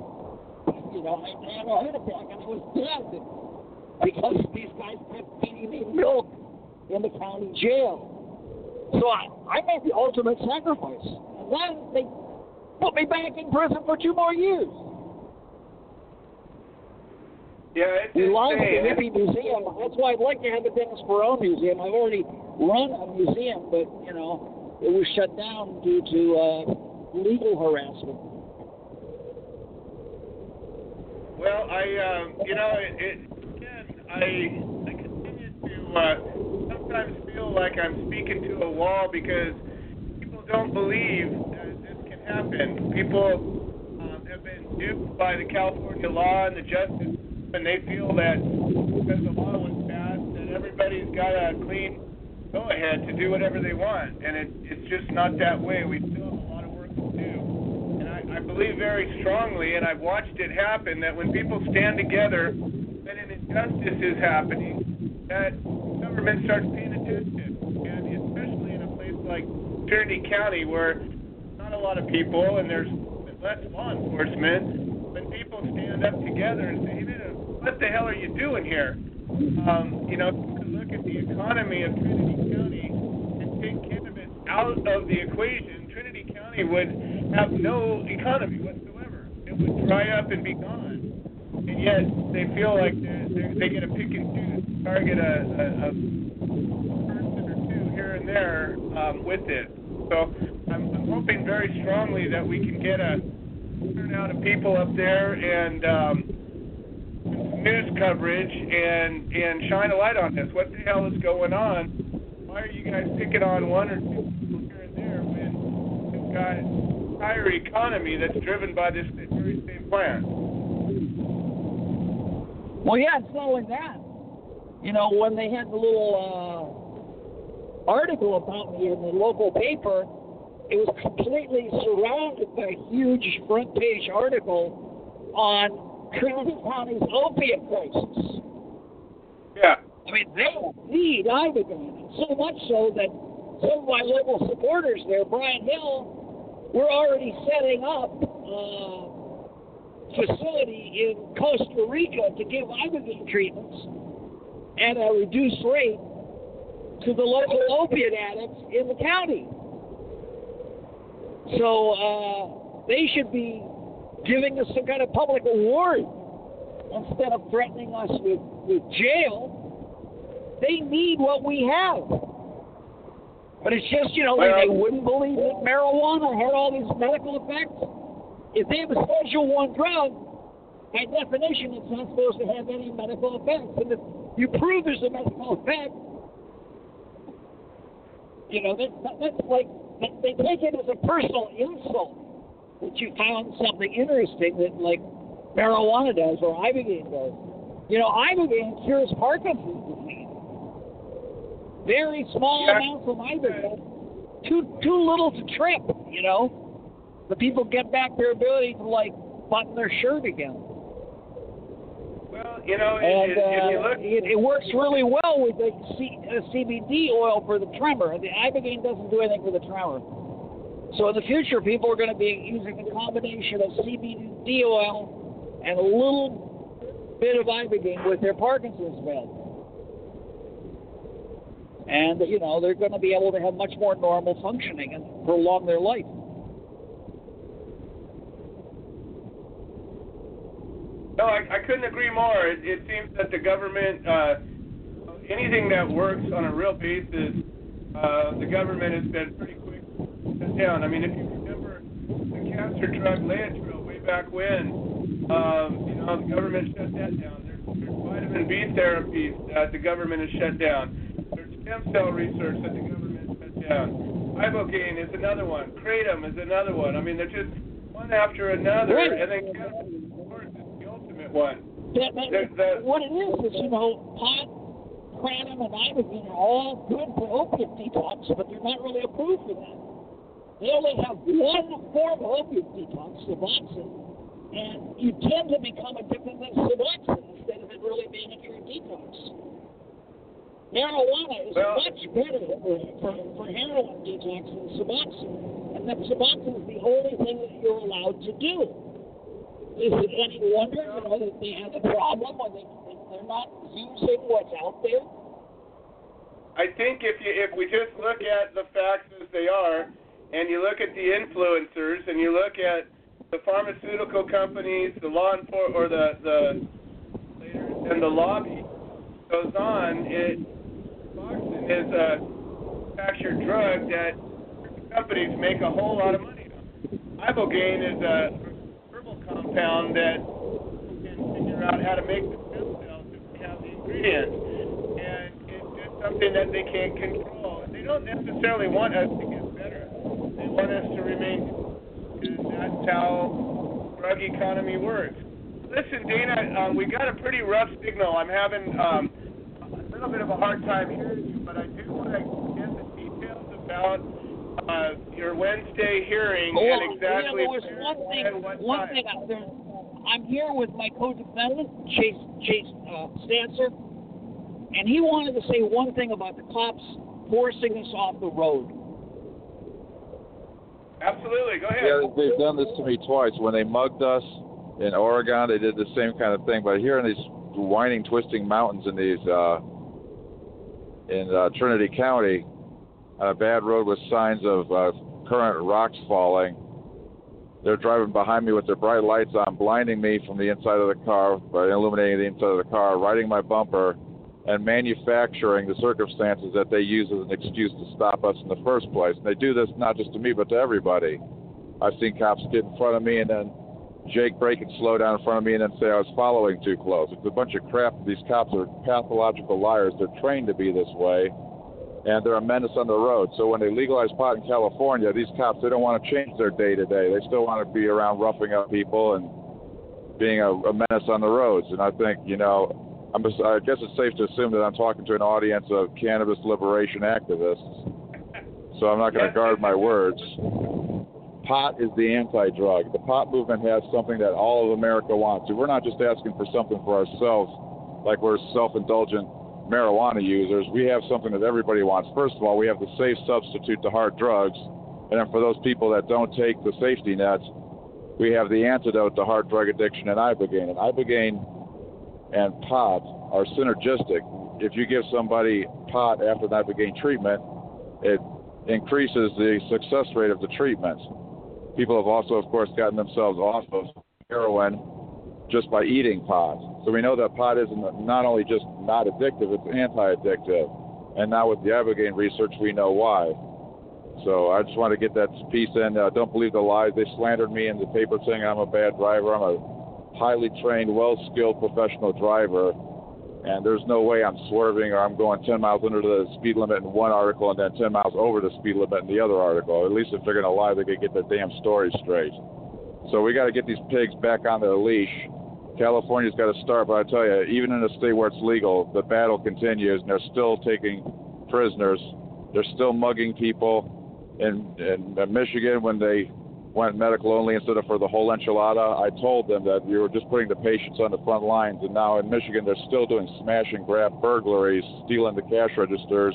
You know, I had a heart attack and I was dead because these guys kept feeding me milk in the county jail. So I, I made the ultimate sacrifice. And then they put me back in prison for two more years. Yeah, We launched the hippie museum. That's why I'd like to have a Dennis Peron museum. I've already run a museum, but you know, it was shut down due to uh, legal harassment. Well, I, um, you know, it, it again, I, I continue to uh, sometimes feel like I'm speaking to a wall because people don't believe that this can happen. People um, have been duped by the California law and the justice, and they feel that because the law was passed, that everybody's got a clean go ahead to do whatever they want, and it, it's just not that way. We still have a lot of work to do. And I, I believe very strongly, and I've watched it happen, that when people stand together, that an injustice is happening, that government starts paying attention. And especially in a place like Trinity County, where not a lot of people and there's less law enforcement, people stand up together and say, hey, what the hell are you doing here? Um, you know, to look at the economy of Trinity County and take cannabis out of the equation, Trinity County would have no economy whatsoever. It would dry up and be gone. And yet they feel like they're, they're, they get a pick and choose, target a, a, a person or two here and there um, with it. So I'm, I'm hoping very strongly that we can get a turnout of people up there and um, news coverage and and shine a light on this. What the hell is going on? Why are you guys picking on one or two people here and there when we've got an entire economy that's driven by this very same plan? Well, yeah, it's not only that. You know, when they had the little uh, article about me in the local paper, it was completely surrounded by a huge front page article on Trinity County's opiate crisis. Yeah. I mean, they need Ibogaine, so much so that some of my local supporters there, Brian Hill, were already setting up a facility in Costa Rica to give Ibogaine treatments at a reduced rate to the local opiate addicts in the county. So uh, they should be giving us some kind of public award instead of threatening us with, with jail. They need what we have. But it's just, you know, like Well- they wouldn't believe that marijuana had all these medical effects. If they have a Schedule One drug, by definition, it's not supposed to have any medical effects. And if you prove there's a medical effect, you know, that, that's like they they take it as a personal insult that you found something interesting that like marijuana does or ibogaine does. You know, ibogaine cures Parkinson's disease. Very small Yeah. amounts of ibogaine, too too little to trip. You know, the people get back their ability to like button their shirt again. Well, you know, And if, if you uh, look, it, it works really well with the C, uh, CBD oil for the tremor. The ibogaine doesn't do anything for the tremor. So in the future, people are going to be using a combination of CBD oil and a little bit of ibogaine with their Parkinson's meds. And you know they're going to be able to have much more normal functioning and prolong their life. No, I, I couldn't agree more. It, it seems that the government, uh, anything that works on a real basis, uh, the government has been pretty quick to shut down. I mean, if you remember the cancer drug Laetrile way back when, um, you know, the government shut that down. There's, there's vitamin B therapies that the government has shut down. There's stem cell research that the government shut down. Ibogaine is another one. Kratom is another one. I mean, they're just one after another, Right. and then cannabis, of course, is the ultimate one. That, that, the- what it is is, you know, pot, kratom, and ibogaine are all good for opiate detox, but they're not really approved for that. They only have one form of opiate detox, Suboxone, and you tend to become addicted to Suboxone instead of it really being a true detox. Marijuana is Well- much better for, for, for heroin detox than Suboxone, and that Suboxone is the only thing that you're allowed to do. Is it any wonder, you know, that they have a problem when they, they're not using what's out there? I think if you if we just look at the facts as they are, and you look at the influencers, and you look at the pharmaceutical companies, the law enforcement, or the the and the lobby goes on, it is a manufactured drug that companies make a whole lot of money on. Ibogaine is a compound that can figure out how to make the stem cells if we have the ingredients. And it's just something that they can't control. They don't necessarily want us to get better. They want us to remain that's how drug economy works. Listen, Dana, um, we got a pretty rough signal. I'm having um, a little bit of a hard time hearing you, but I do want to get the details about uh, your Wednesday hearing Well, and exactly yeah, there was one thing. One time. thing. I, there, I'm here with my co-defendant, Chase Chase uh, Stancer, and he wanted to say one thing about the cops forcing us off the road. Absolutely, go ahead. Yeah, they've done this to me twice. When they mugged us in Oregon, they did the same kind of thing. But here in these winding, twisting mountains in these uh, in uh, Trinity County, on a bad road with signs of uh, current rocks falling. They're driving behind me with their bright lights on, blinding me from the inside of the car by illuminating the inside of the car, riding my bumper, and manufacturing the circumstances that they use as an excuse to stop us in the first place. And they do this not just to me, but to everybody. I've seen cops get in front of me and then Jake brake and slow down in front of me and then say I was following too close. It's a bunch of crap. These cops are pathological liars. They're trained to be this way, and they're a menace on the road. So when they legalize pot in California, these cops they don't want to change their day to day. They still want to be around roughing up people and being a, a menace on the roads. And I think you know. I'm I guess it's safe to assume that I'm talking to an audience of cannabis liberation activists. So I'm not going to guard my words. Pot is the anti-drug. The pot movement has something that all of America wants. We're not just asking for something for ourselves, like we're self-indulgent marijuana users. We have something that everybody wants. First of all, we have the safe substitute to hard drugs, and then for those people that don't take the safety nets, we have the antidote to hard drug addiction and ibogaine. And ibogaine and pot are synergistic. If you give somebody pot after an ibogaine treatment, it increases the success rate of the treatment. People have also, of course, gotten themselves off of heroin just by eating pot. So we know that pot is not only just not addictive, it's anti-addictive. And now with the ibogaine research, we know why. So I just want to get that piece in. Uh, don't believe the lies. They slandered me in the paper saying I'm a bad driver. I'm a highly trained, well-skilled professional driver, and there's no way I'm swerving or I'm going 10 miles under the speed limit in one article and then 10 miles over the speed limit in the other article. At least if they're going to lie, they could get the damn story straight. So we got to get these pigs back on their leash. California's got to start, but I tell you, even in a state where it's legal, the battle continues, and they're still taking prisoners. They're still mugging people. In, in, in Michigan, when they went medical only instead of for the whole enchilada. I told them that we were just putting the patients on the front lines, and now in Michigan they're still doing smash and grab burglaries, stealing the cash registers,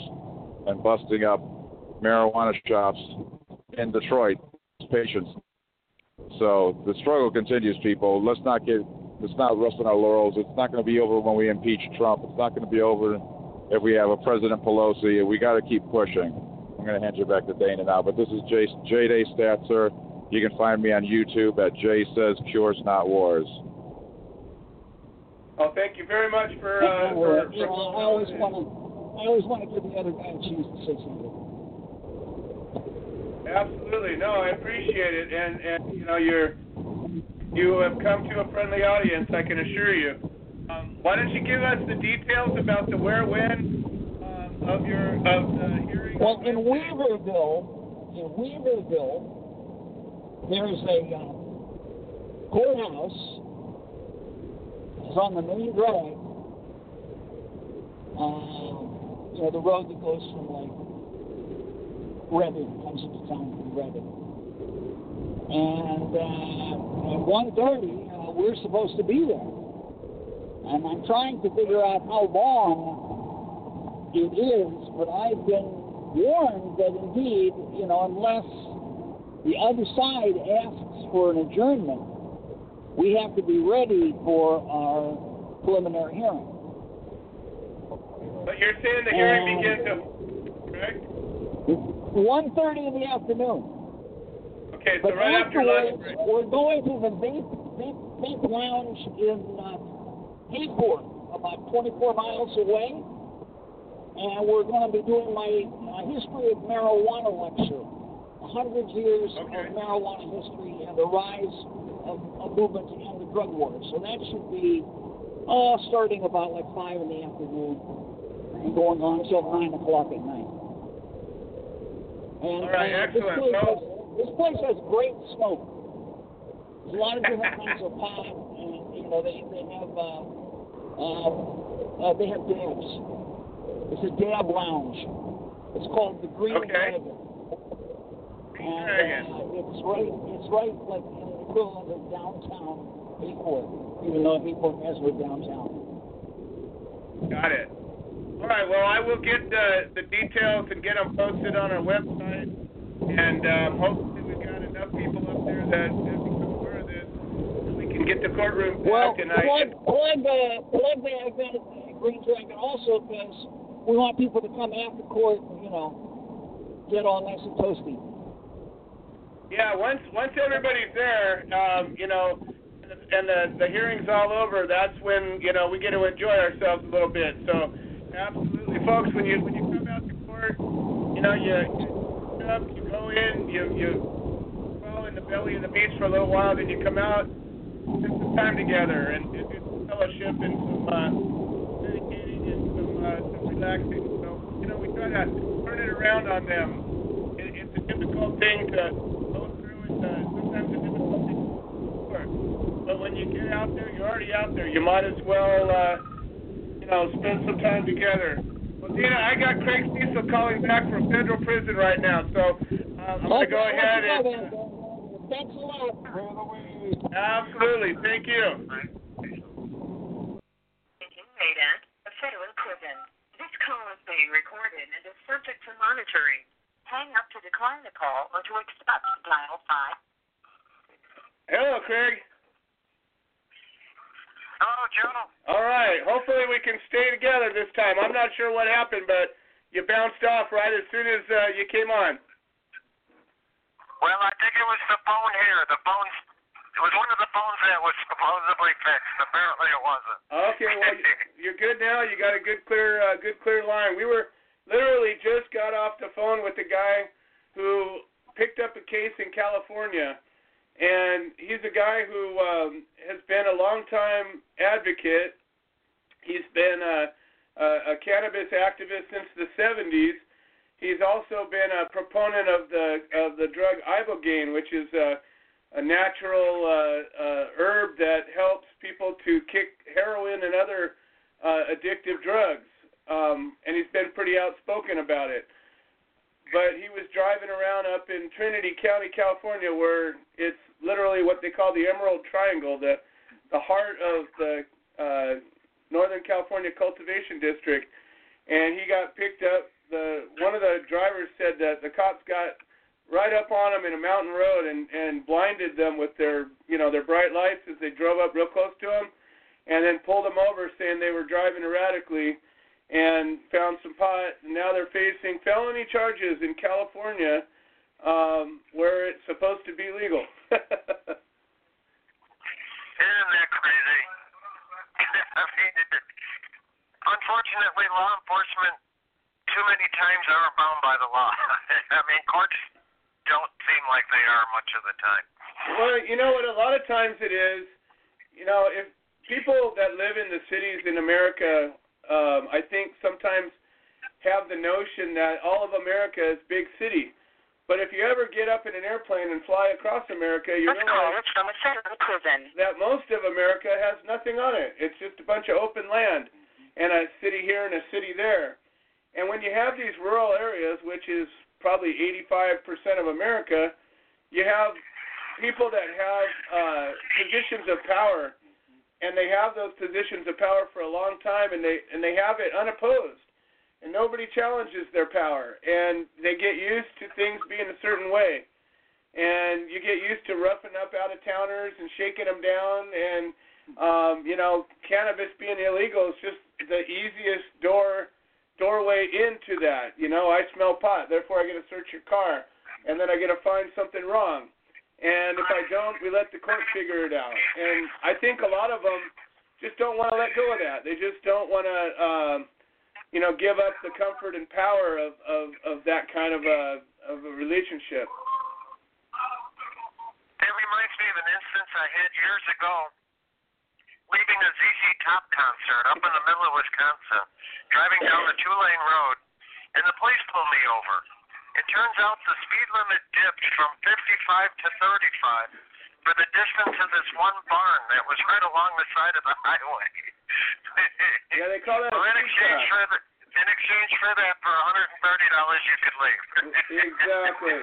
and busting up marijuana shops in Detroit. Patients. So the struggle continues, people. Let's not get let's not rest on our laurels. It's not going to be over when we impeach Trump. It's not going to be over if we have a President Pelosi. We got to keep pushing. I'm going to hand you back to Dana now, but this is Jay, J Day Statzer. You can find me on YouTube at Jay Says Cures Not Wars. Oh, thank you very much for. Uh, for, you know, I always want to, I always want to give the other guy a chance to say something. Absolutely, no, I appreciate it, and and you know you're you have come to a friendly audience. I can assure you. Um, why don't you give us the details about the where, when um, of your of the hearing? Well, in Weaverville, in Weaverville, there's a uh, courthouse. It's on the main drive. Um, you know, the road that goes from like Redding, comes into town from Redding, And uh, at 1.30, uh, we're supposed to be there. And I'm trying to figure out how long it is, but I've been warned that indeed, you know, unless the other side asks for an adjournment, we have to be ready for our preliminary hearing. But you're saying the hearing begins at correct? 1.30 in the afternoon. Okay, so But right after lunch break. we're going to the vape, vape, vape lounge in uh, Hayfork, about 24 miles away. And we're going to be doing my uh, history of marijuana lecture. 100 years Okay. of marijuana history and the rise of, a movement to end the drug war. So that should be uh, starting about like 5 in the afternoon and going on until 9 o'clock at night. And All right, uh, excellent. place, Well- has, this place has great smoke. There's a lot of different kinds of pot, and you know they they have uh, um, uh, they have dabs. It's a dab lounge. It's called the Green Okay. Dragon. And uh, it's right it's right like in the equivalent of downtown Hayfork, even though Hayfork has no downtown. Got it. All right. Well, I will get the the details and get them posted on our website, and um, hopefully we've got enough people up there that, that become aware of this, and we can get the courtroom Well. And I plug, plug, uh, plug the event at the Green Dragon also because we want people to come after court, you know, get all nice and toasty. Yeah, once once everybody's there, um, you know, and the the hearing's all over, that's when you know we get to enjoy ourselves a little bit. So, absolutely, folks, when you when you come out to court, you know, you, up, you go in, you you crawl in the belly of the beach for a little while, then you come out, spend some time together, and, and do some fellowship and some uh, meditating and some uh, some relaxing. So, you know, we try to turn it around on them. It, it's a difficult thing to go through. It's uh, sometimes a difficult thing to work. But when you get out there, you're already out there. You might as well, uh, you know, spend some time together. Well, Dana, I got Craig Cesal calling back from federal prison right now, so uh, I'm going to go ahead and. Thanks a lot. Absolutely. Thank you. Inmate at a federal prison. This call is being recorded and is subject to monitoring. Hang up to decline the call or to accept dial 5. Hello, Craig. Hello, Joe. All right. Hopefully we can stay together this time. I'm not sure what happened, but you bounced off right as soon as uh, you came on. Well, I think it was the phone here. The phone's. It was one of the phones that was supposedly fixed. Apparently, it wasn't. Okay, well you're good now. You got a good clear, uh, good clear line. We were literally just got off the phone with the guy who picked up a case in California, and he's a guy who um, has been a longtime advocate. He's been a, a, a cannabis activist since the 70s. He's also been a proponent of the of the drug ibogaine, which is a, a natural uh, uh, herb that helps people to kick heroin and other uh, addictive drugs. Um, and he's been pretty outspoken about it. But he was driving around up in Trinity County, California, where it's literally what they call the Emerald Triangle, the the heart of the uh, Northern California Cultivation District. And he got picked up. The one of the drivers said that the cops got right up on him in a mountain road and and blinded them with their you know their bright lights as they drove up real close to him, and then pulled them over saying they were driving erratically, and found some pot. And now they're facing felony charges in California, um, where it's supposed to be legal. Isn't that crazy? I mean, it, unfortunately, law enforcement too many times are bound by the law. I mean, courts don't seem like they are much of the time. Well, you know what? A lot of times it is. You know, if people that live in the cities in America, um, I think sometimes have the notion that all of America is big city. But if you ever get up in an airplane and fly across America, you call realize is from a federal prison. that most of America has nothing on it. It's just a bunch of open land and a city here and a city there. And when you have these rural areas, which is probably 85% of America, you have people that have uh, positions of power, and they have those positions of power for a long time, and they and they have it unopposed, and nobody challenges their power, and they get used to things being a certain way, and you get used to roughing up out of towners and shaking them down, and um, you know, cannabis being illegal is just the easiest door doorway into that. You know, I smell pot, therefore I get to search your car, and then I get to find something wrong. And if I don't, we let the court figure it out. And I think a lot of them just don't want to let go of that. They just don't want to, um, you know, give up the comfort and power of of, of that kind of a of a relationship. It reminds me of an instance I had years ago, leaving a ZZ Top concert up in the middle of Wisconsin, driving down the two-lane road, and the police pulled me over. It turns out the speed limit dipped from 55 to 35 for the distance of this one barn that was right along the side of the highway. Yeah, they call that a well, in exchange trap. for the, in exchange for that, for 130 dollars, you could leave. Exactly.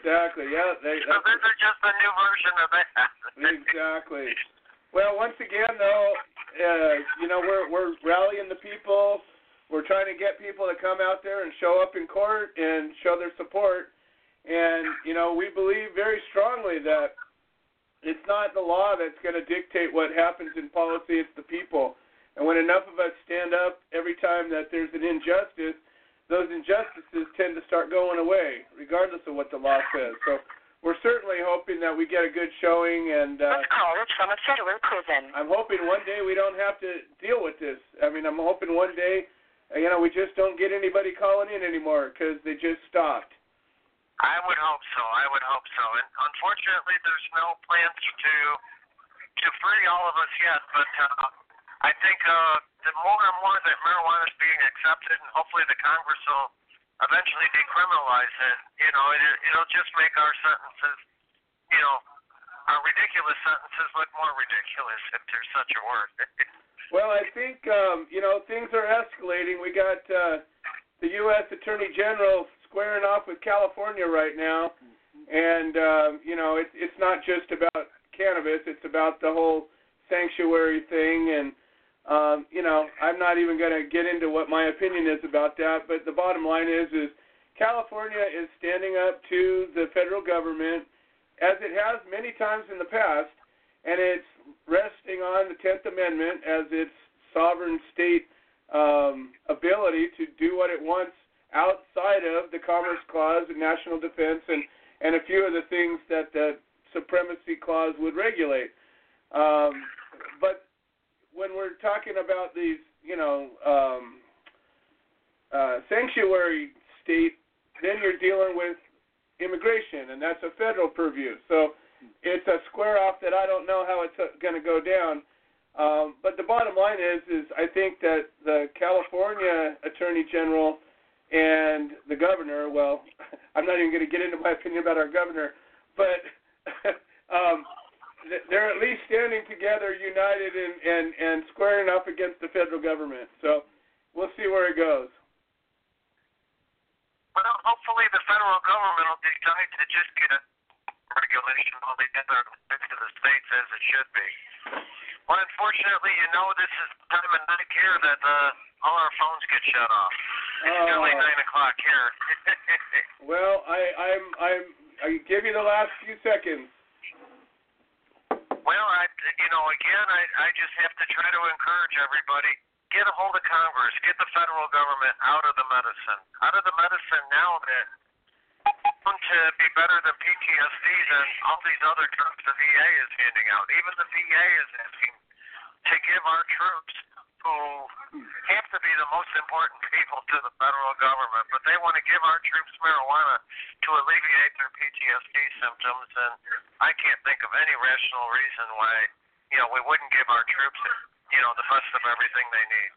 Exactly. Yeah. They, So this is just a new version of that. Exactly. Well, once again, though, uh, you know, we're we're rallying the people. We're trying to get people to come out there and show up in court and show their support. And you know, we believe very strongly that it's not the law that's going to dictate what happens in policy; it's the people. And when enough of us stand up every time that there's an injustice, those injustices tend to start going away, regardless of what the law says. So we're certainly hoping that we get a good showing, and uh, call is from a federal prison. I'm hoping one day we don't have to deal with this. I mean, I'm hoping one day, you know, we just don't get anybody calling in anymore because they just stopped. I would hope so. I would hope so. And unfortunately, there's no plans to to free all of us yet. But uh, I think uh, the more and more that marijuana is being accepted, and hopefully the Congress will eventually decriminalize it, you know, it, it'll just make our sentences, you know, our ridiculous sentences look more ridiculous, if there's such a word. Well, I think um, you know things are escalating. We got uh, the U.S. Attorney General squaring off with California right now, and um, you know it's it's not just about cannabis; it's about the whole sanctuary thing. And um, you know, I'm not even going to get into what my opinion is about that. But the bottom line is, is California is standing up to the federal government, as it has many times in the past, and it's resting on the Tenth Amendment as its sovereign state um, ability to do what it wants outside of the Commerce Clause and national defense and and a few of the things that the Supremacy Clause would regulate. Um, but when we're talking about these, you know, um, uh, sanctuary state, then you're dealing with immigration, and that's a federal purview. So it's a square off that I don't know how it's going to go down. Um, but the bottom line is, is I think that the California Attorney General and the governor, well, I'm not even going to get into my opinion about our governor, but um, they're at least standing together, united, and, and, and squaring up against the federal government. So we'll see where it goes. Well, hopefully the federal government will decide to just get a regulation altogether to the states as it should be. Well, unfortunately, you know this is the time of night here that uh, all our phones get shut off. It's Oh. nearly nine o'clock here. Well, I, I'm, I'm, I give you the last few seconds. well, I, you know, again, I, I just have to try to encourage everybody. Get a hold of Congress. Get the federal government out of the medicine. Out of the medicine now that to be better than PTSD than all these other drugs the VA is handing out. Even the VA is asking to give our troops who have to be the most important people to the federal government, but they want to give our troops marijuana to alleviate their PTSD symptoms, and I can't think of any rational reason why, you know, we wouldn't give our troops, you know, the best of everything they need.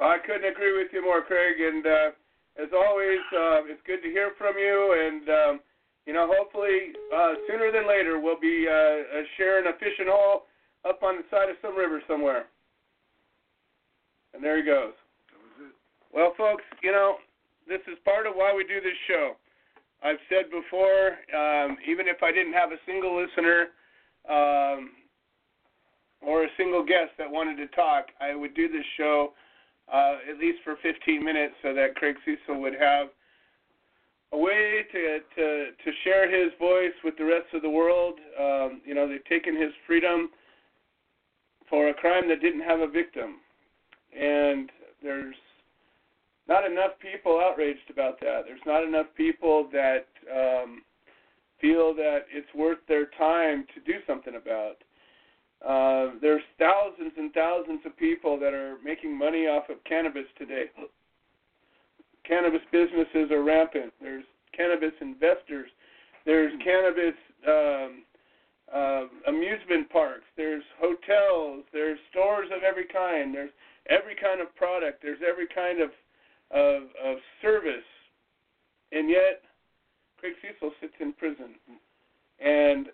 I couldn't agree with you more, Craig. And uh, as always, uh, it's good to hear from you. And um, you know, hopefully, uh, sooner than later, we'll be uh, sharing a fishing hole up on the side of some river somewhere. And there he goes. That was it. Well, folks, you know, this is part of why we do this show. I've said before, um, even if I didn't have a single listener um, or a single guest that wanted to talk, I would do this show uh, at least for 15 minutes so that Craig Cesal would have a way to, to, to share his voice with the rest of the world. Um, you know, they've taken his freedom for a crime that didn't have a victim. And there's not enough people outraged about that. There's not enough people that um, feel that it's worth their time to do something about. Uh, there's thousands and thousands of people that are making money off of cannabis today. Cannabis businesses are rampant. There's cannabis investors. There's cannabis um, uh, amusement parks. There's hotels. There's stores of every kind. There's every kind of product. There's every kind of of, of service, and yet Craig Cesal sits in prison, and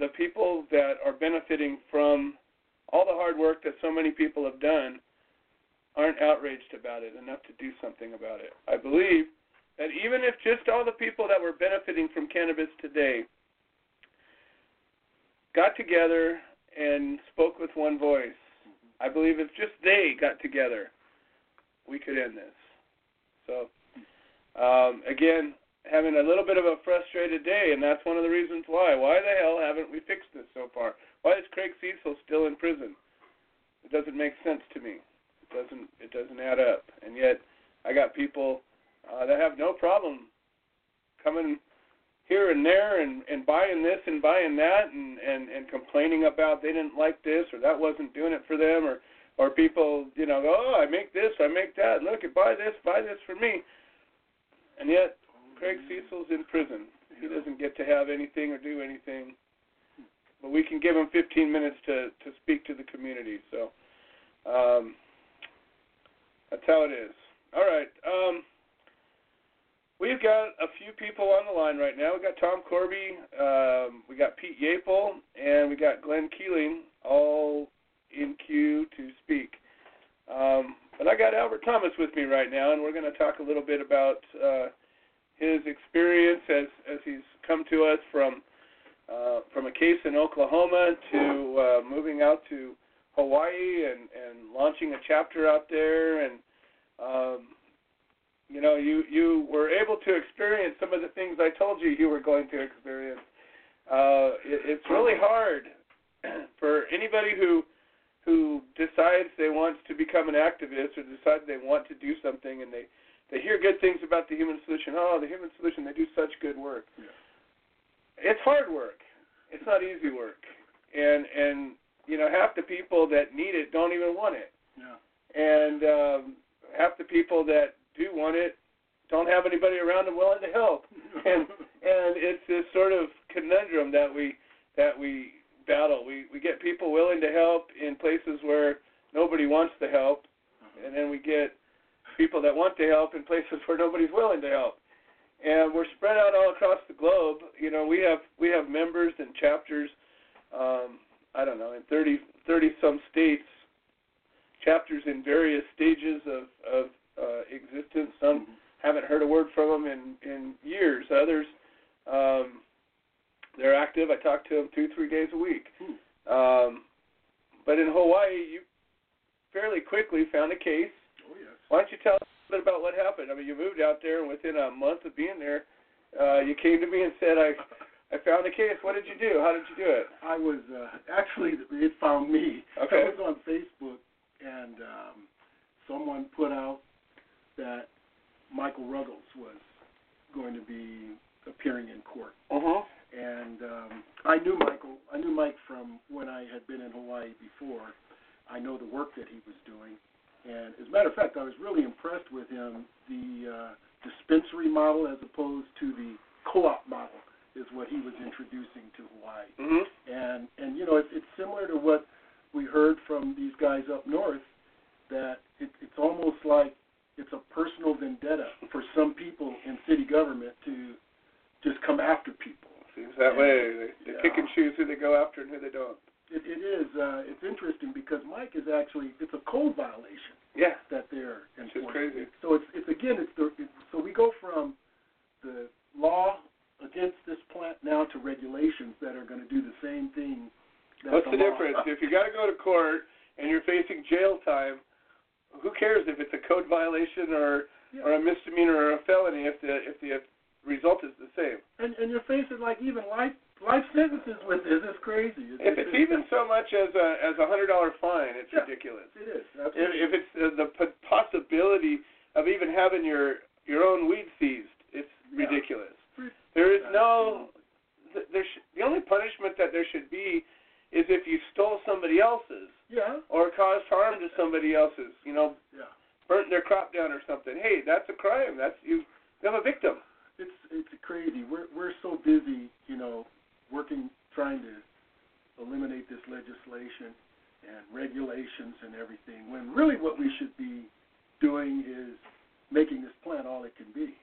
the people that are benefiting from all the hard work that so many people have done aren't outraged about it enough to do something about it. I believe that even if just all the people that were benefiting from cannabis today got together and spoke with one voice, I believe if just they got together, we could end this. So, um, again, having a little bit of a frustrated day, and that's one of the reasons why. Why the hell haven't we fixed this so far? Why is Craig Cesal still in prison? It doesn't make sense to me. It doesn't. It doesn't add up. And yet, I got people uh, that have no problem coming here and there and and buying this and buying that and and and complaining about they didn't like this or that wasn't doing it for them or or people you know go oh I make this I make that look buy this buy this for me and yet Craig Cesal's in prison. He doesn't get to have anything or do anything. But we can give him 15 minutes to, to speak to the community. So um, that's how it is. All right. Um, we've got a few people on the line right now. We've got Tom Corby, um, we got Pete Yapel, and we got Glenn Keeling all in queue to speak. Um, but I got Albert Thomas with me right now, and we're going to talk a little bit about. Uh, his experience as as he's come to us from uh, from a case in Oklahoma to uh, moving out to Hawaii and and launching a chapter out there and um, you know you you were able to experience some of the things I told you you were going to experience. Uh, it, it's really hard for anybody who who decides they want to become an activist or decide they want to do something and they they hear good things about the human solution. Oh, the human solution, they do such good work. Yeah. It's hard work. It's not easy work. And and you know, half the people that need it don't even want it. Yeah. And um half the people that do want it don't have anybody around them willing to help. and and it's this sort of conundrum that we that we battle. We we get people willing to help in places where nobody wants to help, uh-huh. and then we get people that want to help in places where nobody's willing to help. And we're spread out all across the globe. You know, we have we have members and chapters. Um, I don't know in 30 30 some states, chapters in various stages of of uh, existence. Some Mm-hmm. haven't heard a word from them in in years. Others, um, they're active. I talk to them two three days a week. Hmm. Um, but in Hawaii, you fairly quickly found a case. Why don't you tell us a little bit about what happened? I mean, you moved out there, and within a month of being there, uh, you came to me and said, "I, I found a case. What did you do? How did you do it?" I was uh, actually it found me. Okay. I was on Facebook and um, someone put out that Michael Ruggles was going to be appearing in court. Uh huh. And um, I knew Michael. I knew Mike from when I had been in Hawaii before, I know the work that he was doing. And as a matter of fact, I was really impressed with him. The uh, dispensary model, as opposed to the co-op model, is what he was introducing to Hawaii. Mhm. And and you know, it's, it's similar to what we heard from these guys up north. That it, it's almost like it's a personal vendetta for some people in city government to just come after people. Seems that way. They, they Yeah. pick and choose who they go after and who they don't. It, it is. Uh, it's interesting because Mike is actually it's a code violation Yeah. that they're enforcing. crazy. So it's it's again it's the it's, so we go from the law against this plant now to regulations that are going to do the same thing. that What's the law- difference? If you got to go to court and you're facing jail time, who cares if it's a code violation or Yeah. or a misdemeanor or a felony if the if the result is the same? and and you're facing like even life life sentences with this. It's crazy. It's, If it's even so much as a as a hundred dollar fine, it's Yeah. ridiculous. it is. Absolutely. if it's uh, the p- possibility of even having your your own weed seized, it's Yeah. ridiculous. There is no th- there sh- the only punishment that there should be is if you stole somebody else's yeah, or caused harm to somebody else's. You know, yeah. burnt their crop down or something. Hey, that's a crime. That's you. You have a victim. It's it's crazy. We're we're so busy, you know, working trying to eliminate this legislation and regulations and everything. When really what we should be doing is making this plant all it can be.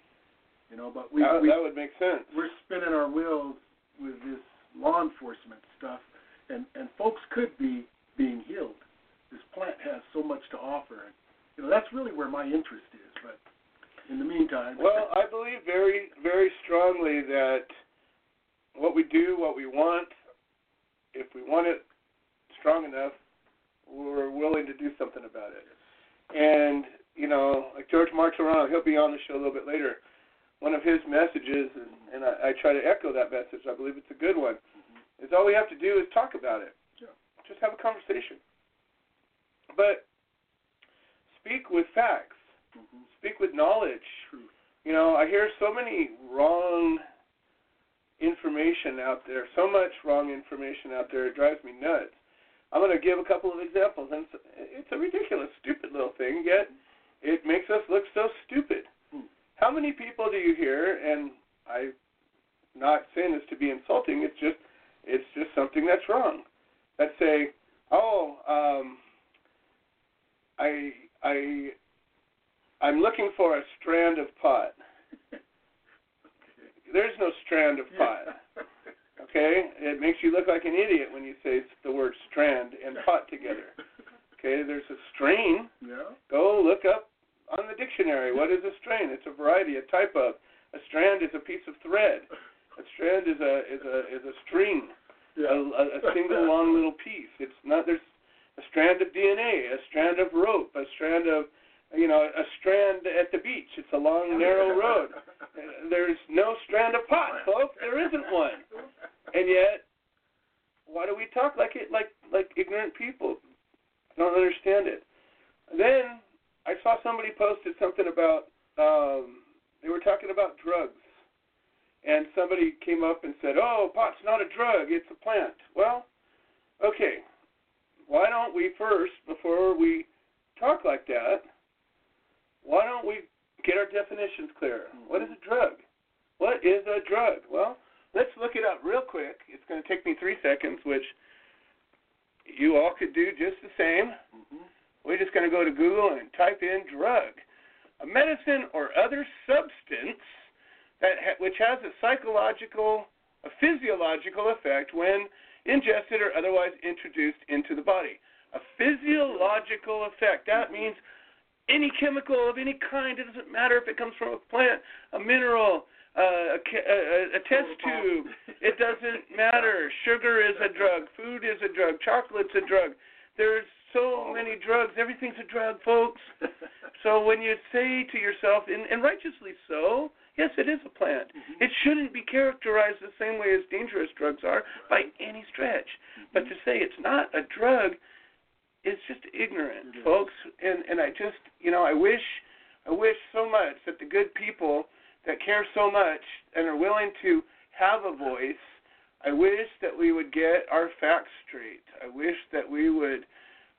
You know, but we, that, we that would make sense. we're spinning our wheels with this law enforcement stuff, and and folks could be being healed. This plant has so much to offer, and you know that's really where my interest is. But in the meantime, Well, I believe very, very strongly that what we do, what we want, if we want it strong enough, we're willing to do something about it. And, you know, like George Martorano, he'll be on the show a little bit later. One of his messages, and, and I, I try to echo that message, I believe it's a good one, is all we have to do is talk about it. Yeah. Just have a conversation. But speak with facts Mhm. speak with knowledge. True. You know, I hear so many wrong information out there, so much wrong information out there, it drives me nuts. I'm going to give a couple of examples, and it's, it's a ridiculous, stupid little thing, yet it makes us look so stupid. Hmm. How many people do you hear, and I'm not saying this to be insulting, it's just it's just something that's wrong, that say, oh, um, I, I I'm looking for a strand of pot. There's no strand of pot. Okay? It makes you look like an idiot when you say the word strand and pot together. Okay? There's a strain. Yeah. Go look up on the dictionary. What is a strain? It's a variety, a type of. A strand is a piece of thread. A strand is a is a is a string. A, a, a single long little piece. It's not there's a strand of DNA, a strand of rope, a strand of you know, a strand at the beach. It's a long, narrow road. There's no strand of pot, folks. There isn't one. And yet, why do we talk like it, like like ignorant people? I don't understand it. Then I saw somebody posted something about um, they were talking about drugs, and somebody came up and said, "Oh, pot's not a drug; it's a plant." Well, okay. Why don't we first, before we talk like that, why don't we get our definitions clear? What is a drug? What is a drug? Well, let's look it up real quick. It's going to take me three seconds, which you all could do just the same. Mhm. We're just going to go to Google and type in drug, a medicine or other substance that ha- which has a psychological, a physiological effect when ingested or otherwise introduced into the body. A physiological effect. That means any chemical of any kind. It doesn't matter if it comes from a plant, a mineral, uh, a, a, a- test tube. It doesn't matter. Sugar is a drug. Food is a drug. Chocolate's a drug. There's so many drugs. Everything's a drug, folks. So when you say to yourself, and, and righteously so, yes, it is a plant. Mm-hmm. It shouldn't be characterized the same way as dangerous drugs are by any stretch. But to say it's not a drug is just ignorant, folks. And and I just, you know, I wish, I wish so much that the good people that care so much and are willing to have a voice. I wish that we would get our facts straight. I wish that we would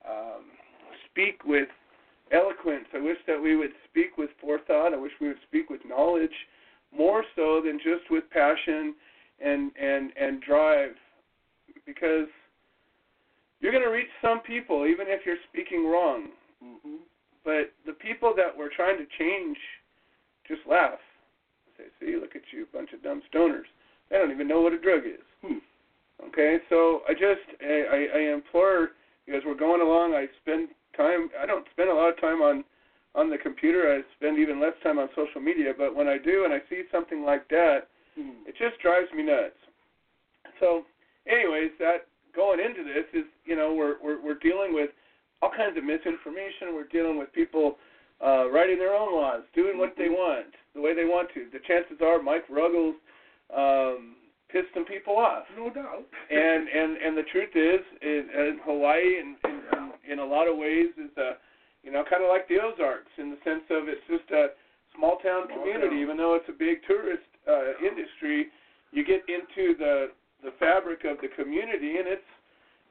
um, speak with eloquence. I wish that we would speak with forethought. I wish we would speak with knowledge, more so than just with passion and and and drive, because you're going to reach some people even if you're speaking wrong. Mm-hmm. But the people that we're trying to change just laugh. Say, see, look at you, bunch of dumb stoners. They don't even know what a drug is. Hmm. Okay, so I just I, I, I implore because we're going along. I spend time. I don't spend a lot of time on on the computer. I spend even less time on social media. But when I do, and I see something like that, Hmm. it just drives me nuts. So, anyways, that going into this is you know we're we're, we're dealing with all kinds of misinformation. We're dealing with people uh, writing their own laws, doing what they want, the way they want to. The chances are Mike Ruggles um, pissed some people off No doubt. and and and the truth is, is in Hawaii, in, in in a lot of ways, is uh, you know, kind of like the Ozarks in the sense of it's just a small town Small community. town. Even though it's a big tourist uh, industry, you get into the the fabric of the community, and it's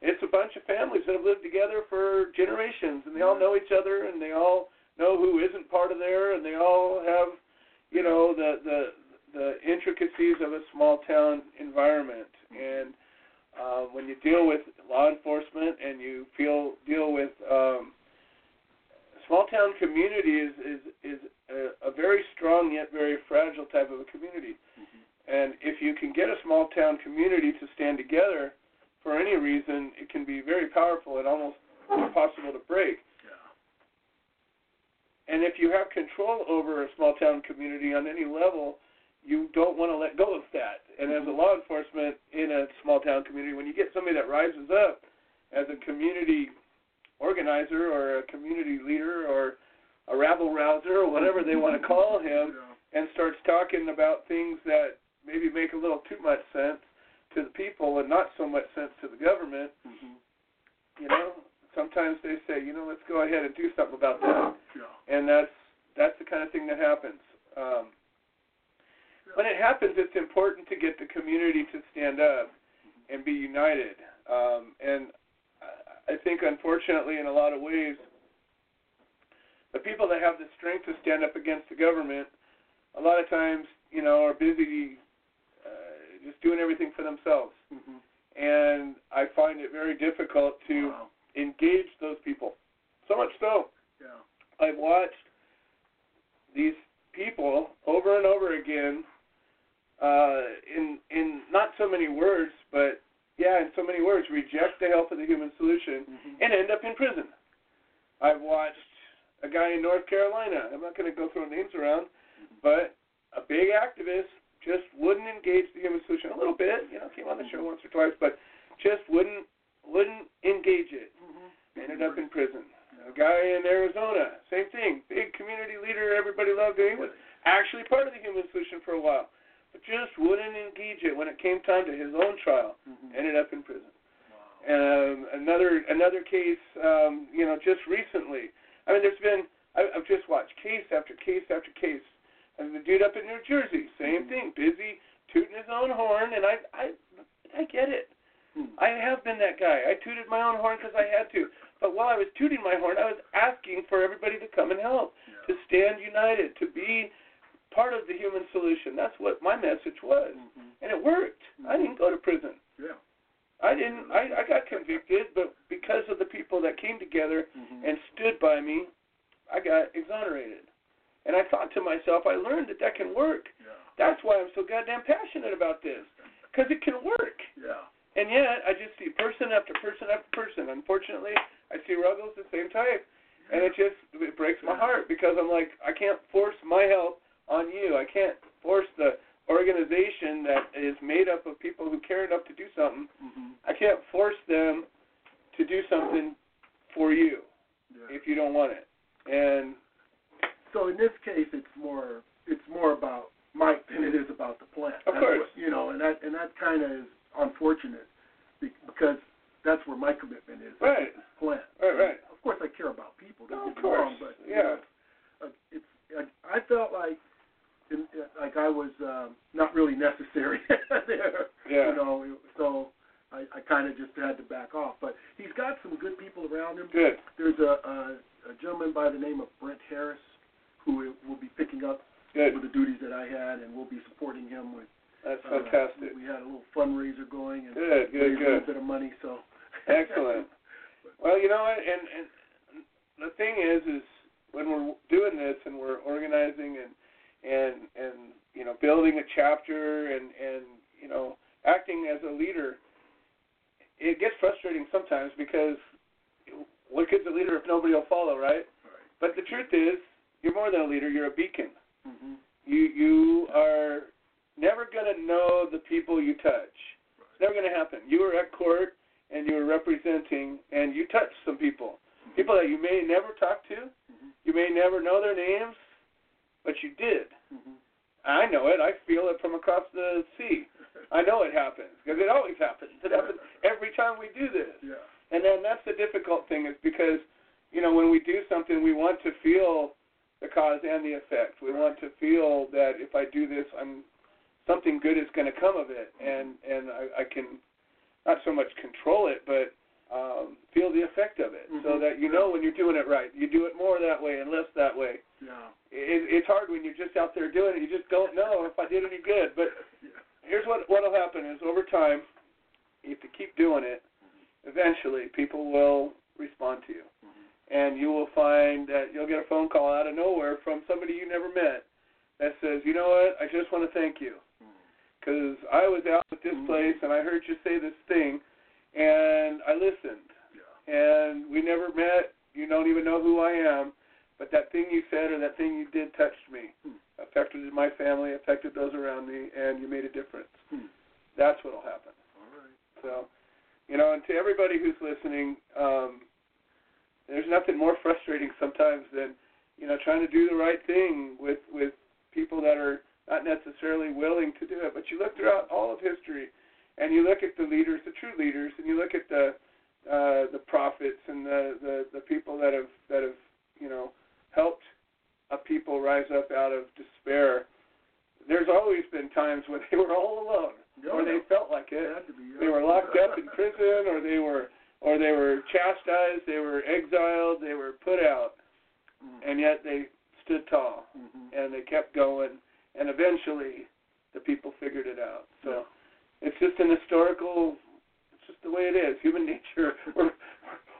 it's a bunch of families that have lived together for generations, and they all know each other, and they all know who isn't part of there, and they all have, you know, the the the intricacies of a small town environment. And uh, when you deal with law enforcement and you feel deal with um, small town community is is is a, a very strong yet very fragile type of a community. And if you can get a small town community to stand together for any reason, it can be very powerful and almost impossible to break. And if you have control over a small town community on any level, you don't want to let go of that. And as a mm-hmm. law enforcement in a small town community, when you get somebody that rises up as a community organizer or a community leader or a rabble rouser or whatever they want to call him, Yeah. and starts talking about things that maybe make a little too much sense to the people and not so much sense to the government, Mhm. you know, sometimes they say, you know, let's go ahead and do something about that Yeah. and that's that's the kind of thing that happens. Um, when it happens, it's important to get the community to stand up and be united. Um, and I- think, unfortunately, in a lot of ways, the people that have the strength to stand up against the government, a lot of times, you know, are busy just doing everything for themselves. Mhm. And I find it very difficult to Wow. engage those people. So much so Yeah. I've watched these people over and over again uh, in in not so many words, but yeah, in so many words, reject the help of the human solution Mhm. and end up in prison. I've watched a guy in North Carolina. I'm not going to go throw names around, but a big activist just wouldn't engage the human solution a little bit. You know, came on the show once or twice, but just wouldn't wouldn't engage it ended up in prison. A guy in Arizona, same thing. Big community leader, everybody loved him. He was actually part of the human solution for a while, but just wouldn't engage it when it came time to his own trial. Mhm. Ended up in prison. Wow. Um, another another case, um, you know, just recently. I mean, there's been I, I've just watched case after case after case. And the dude up in New Jersey, same thing, busy tooting his own horn, and I I I get it. Hmm. I have been that guy. I tooted my own horn because I had to. But while I was tooting my horn, I was asking for everybody to come and help, to stand united, to be part of the human solution. That's what my message was, Mhm. and it worked. I didn't go to prison. Yeah. I didn't. I, I got convicted, but because of the people that came together Mhm. and stood by me, I got exonerated. And I thought to myself, I learned that that can work. Yeah. That's why I'm so goddamn passionate about this, because it can work. Yeah. And yet, I just see person after person after person. Unfortunately, I see Ruggles the same type, and it just it breaks my heart because I'm like, I can't force my help on you. I can't force the organization that is made up of people who care enough to do something. Mhm. I can't force them to do something for you Yeah. if you don't want it. And So in this case, it's more it's more about Mike than it is about the plant. Of That's course. what- you know, and that and that kind of is unfortunate because that's where my commitment is. Right. Plant. Right, right. Of course, I care about people. Don't No, get of me wrong, course. but you Yeah. know, uh, it's uh, I felt like in, like I was um, not really necessary there. Yeah. You know, so I, I kind of just had to back off. But he's got some good people around him. Good. There's a, a, a gentleman by the name of Brent Harris who will be picking up Good. with the duties that I had, and we'll be supporting him with. That's uh, fantastic. we had a little fundraiser going and Good, good, raised a little bit of money. So Excellent. Well, you know what, and and the thing is, is when we're doing this and we're organizing and and and you know building a chapter and and you know acting as a leader, it gets frustrating sometimes because what good's a leader if nobody will follow, right? Right. But the truth is, you're more than a leader. You're a beacon. hmm You you are never going to know the people you touch. It's never going to happen. You were at court and you were representing, and you touched some people, people that you may never talk to, Mhm. you may never know their names, but you did. hmm I know it. I feel it from across the sea. I know it happens because it always happens. It happens every time we do this. Yeah. And then that's the difficult thing is because, you know, when we do something, we want to feel the cause and the effect. We want to feel that if I do this, I'm something good is going to come of it, and and I, I can not so much control it, but um, feel the effect of it, so Mhm. that you know when you're doing it right. You do it more that way and less that way. Yeah. It, it's hard when you're just out there doing it. You just don't know if I did any good, but Yeah. here's what what'll happen is over time, if you keep doing it, eventually people will respond to you, and you will find that you'll get a phone call out of nowhere from somebody you never met that says, you know what, I just want to thank you because I was out at this Mhm. place and I heard you say this thing, and I listened, Yeah. and we never met. You don't even know who I am, but that thing you said or that thing you did touched me, Hmm. affected my family, affected those around me, and you made a difference. Hmm. That's what'll happen. All right. So, you know, and to everybody who's listening, um, there's nothing more frustrating sometimes than, you know, trying to do the right thing with with people that are not necessarily willing to do it. But you look throughout all of history, and you look at the leaders, the true leaders, and you look at the uh, the prophets and the, the the people that have that have you know helped a people rise up out of despair. There's always been times when they were all alone, Yeah, or they felt like It it. be. yeah. They were locked up in prison, or they were or they were chastised, they were exiled, they were put out, Mhm. and yet they stood tall Mhm. and they kept going, and eventually the people figured it out. So it's just an historical. It's just the way it is. Human nature. We're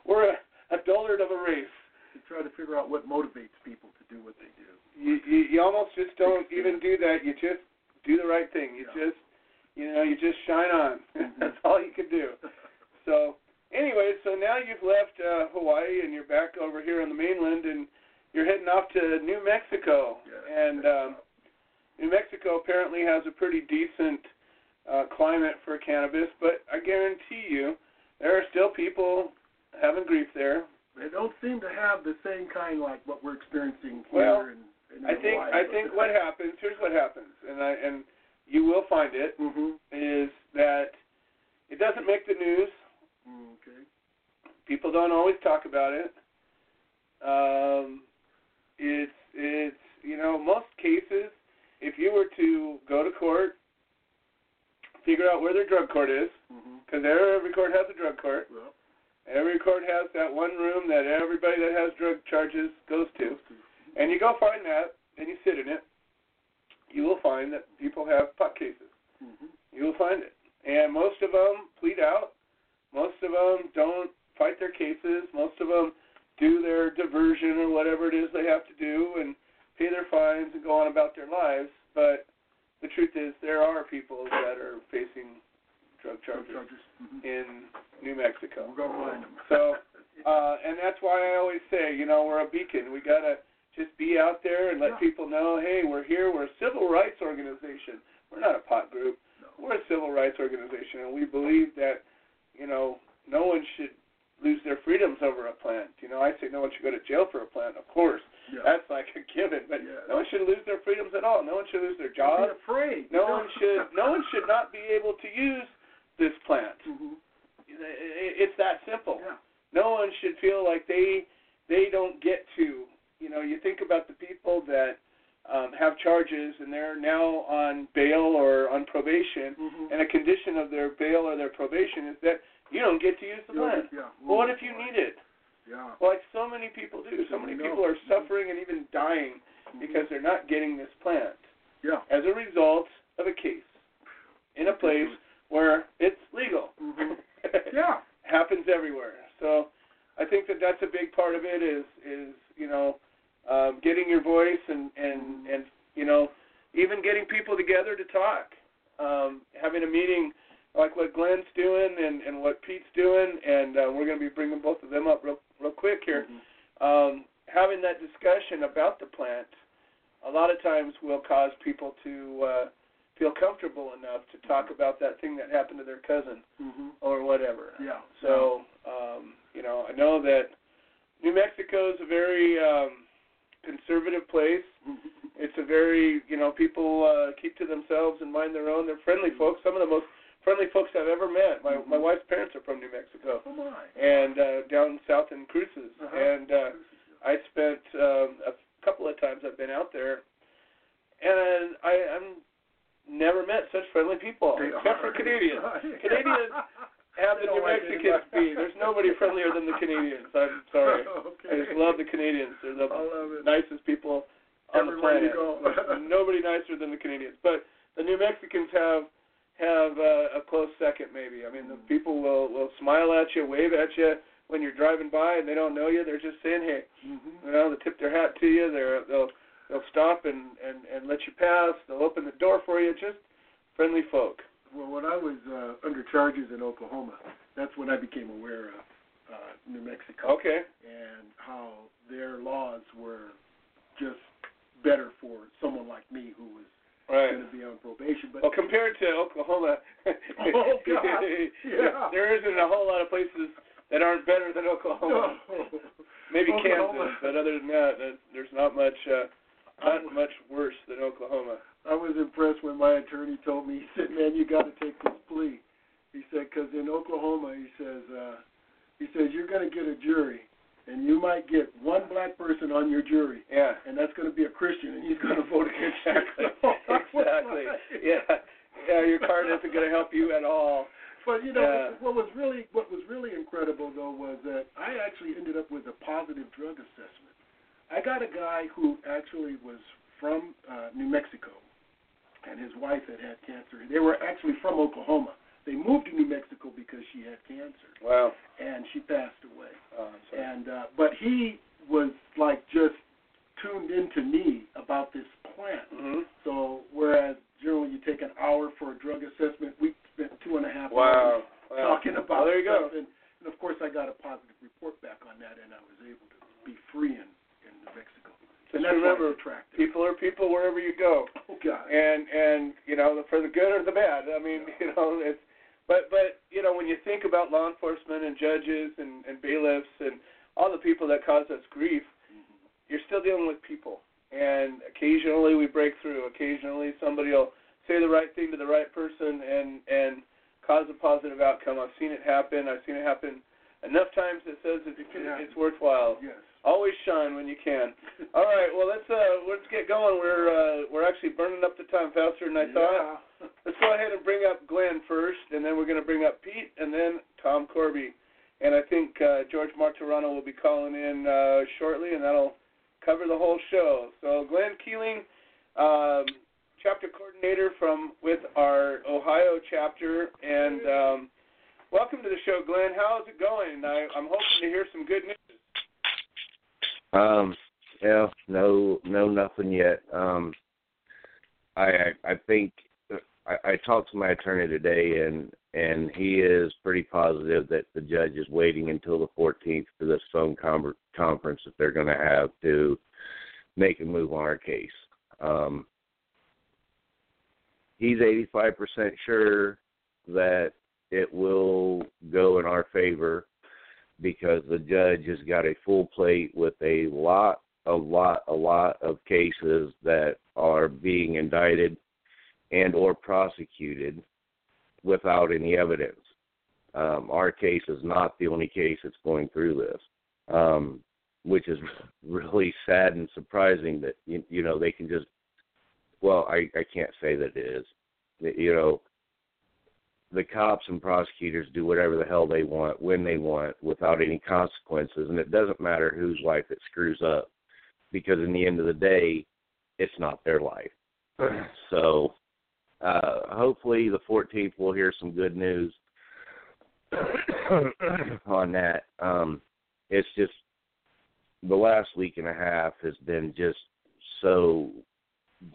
we're a, a dullard of a race. To try to figure out what motivates people to do what they do. You you, you almost just don't even do that. You just do the right thing. You Yeah. just you know you just shine on. Mhm. That's all you can do. So anyway, so now you've left uh, Hawaii and you're back over here on the mainland and you're heading off to New Mexico. Yeah. And um, New Mexico apparently has a pretty decent uh, climate for cannabis, but I guarantee you there are still people having grief there. They don't seem to have the same kind like what we're experiencing here Well, in, in I think Hawaii. I think what happens here's what happens, and I and you will find it Mhm. is that it doesn't make the news. Okay. people don't always talk about it. Um, it's it's you know most cases, if you were to go to court, figure out where their drug court is, because every court has a drug court. Well, Every court has that one room that everybody that has drug charges goes to, and you go find that and you sit in it. You will find that people have pot cases. Mhm. You will find it. And most of them plead out. Most of them don't fight their cases. Most of them do their diversion or whatever it is they have to do and pay their fines and go on about their lives. But the truth is, there are people that are facing drug Drug charges charges. Mhm. in New Mexico. We're gonna find them. So, uh, and that's why I always say, you know, we're a beacon. We gotta just be out there and let Yeah. people know, hey, we're here. We're a civil rights organization. We're not a pot group. No. We're a civil rights organization, and we believe that, you know, no one should lose their freedoms over a plant. You know, I say no one should go to jail for a plant, of course. yeah. That's like a given, but Yeah. no one should lose their freedoms at all. No one should lose their Don't be afraid. No know? one should. No one should not be able to use this plant. Mhm. It's that simple Yeah. no one should feel like they they don't get to you know you think about the people that um, have charges and they're now on bail or on probation, Mhm. and a condition of their bail or their probation is that you don't get to use the plant. yeah. Well, what if you need it? Yeah. Well, like so many people do. So many people are suffering and even dying Mhm. because they're not getting this plant Yeah. as a result of a case in a place where it's legal. Mhm. Yeah. Happens everywhere. So I think that that's a big part of it is is you know um, getting your voice and and and you know even getting people together to talk, um, having a meeting like what Glenn's doing and and what Pete's doing, and uh, we're going to be bringing both of them up real real quick here. Mhm. Um, having that discussion about the plant, a lot of times will cause people to uh, feel comfortable enough to talk about that thing that happened to their cousin Mhm. or whatever. Yeah. So, um, you know, I know that New Mexico is a very um, conservative place. Mhm. It's a very, you know, people uh, keep to themselves and mind their own. They're friendly folks. Some of the most friendly folks I've ever met. My my wife's parents are from New Mexico, Oh my. and uh, down south in Cruces. Uh-huh. And uh, I spent um, a couple of times I've been out there, and I, I'm never met such friendly people, They except are. for Canadians. Canadians have the New Mexicans beat. There's nobody friendlier than the Canadians. I'm sorry. okay. I just love the Canadians. They're the I love it. nicest people on Everywhere the planet. nobody nicer than the Canadians. But the New Mexicans have have uh, a close second, maybe. I mean, the people will will smile at you, wave at you when you're driving by, and they don't know you. They're just saying, "Hey," Mhm. you know. They tip their hat to you. They're they'll they'll stop and and and let you pass. They'll open the door for you. Just friendly folk. Well, when I was uh, under charges in Oklahoma, that's when I became aware of uh, New Mexico Okay. and how their laws were just better for someone like me who was Right. going to be on probation. But Well, compared to Oklahoma, Oh, God. Yeah. there isn't a whole lot of places that aren't better than Oklahoma. no. Maybe Oklahoma. Kansas, but other than that, there's not much uh, not much worse than Oklahoma. I was impressed when my attorney told me. He said, "Man, you got to take this plea." He said, "Because in Oklahoma, he says, uh, he says you're going to get a jury, and you might get one black person on your jury, Yeah. and that's going to be a Christian, and he's going to vote against you." Was exactly. Yeah. Yeah. Your card isn't going to help you at all. But you know Yeah. what was really what was really incredible though was that I actually ended up with a positive drug assessment. I got a guy who actually was from uh, New Mexico, and his wife had had cancer. They were actually from Oklahoma. They moved to New Mexico because she had cancer, Wow. and she passed away. Oh, I'm sorry. And uh, but he was like just tuned into me about this plant. hmm So whereas generally you take an hour for a drug assessment, we spent two and a half Wow. hours wow. talking about Well, there you go. And, and of course, I got a positive report back on that, and I was able to be free in, in New Mexico. Just and that's remember. People are people wherever you go. oh God. and and you know for the good or the bad. I mean, you know, it's but but you know when you think about law enforcement and judges and and bailiffs and all the people that cause us grief, mm-hmm. you're still dealing with people. And occasionally we break through. Occasionally somebody will say the right thing to the right person and and cause a positive outcome. I've seen it happen. I've seen it happen enough times that says it's, happen. it's worthwhile. Yes. Always shine when you can. All right, well let's uh let's get going. We're uh we're actually burning up the time faster than I thought. Yeah. Let's go ahead and bring up Glenn first, and then we're going to bring up Pete, and then Tom Corby. And I think uh, George Martorano will be calling in uh, shortly, and that'll cover the whole show. So Glenn Keeling, um, chapter coordinator from with our Ohio chapter, and um, welcome to the show, Glenn. How is it going? I, I'm hoping to hear some good news. Um, yeah, no, no, nothing yet. Um, I, I, I think I, I talked to my attorney today, and and he is pretty positive that the judge is waiting until the 14th for this phone com- conference that they're going to have to make a move on our case. Um, he's 85% sure that it will go in our favor because the judge has got a full plate with a lot, a lot, a lot of cases that are being indicted and or prosecuted without any evidence. Um, our case is not the only case that's going through this. Um, which is really sad and surprising that you, you know they can just. Well, I I can't say that it is. You know, the cops and prosecutors do whatever the hell they want when they want without any consequences and it doesn't matter whose life it screws up because in the end of the day it's not their life. So uh hopefully the 14th we'll hear some good news on that. Um it's just the last week and a half has been just so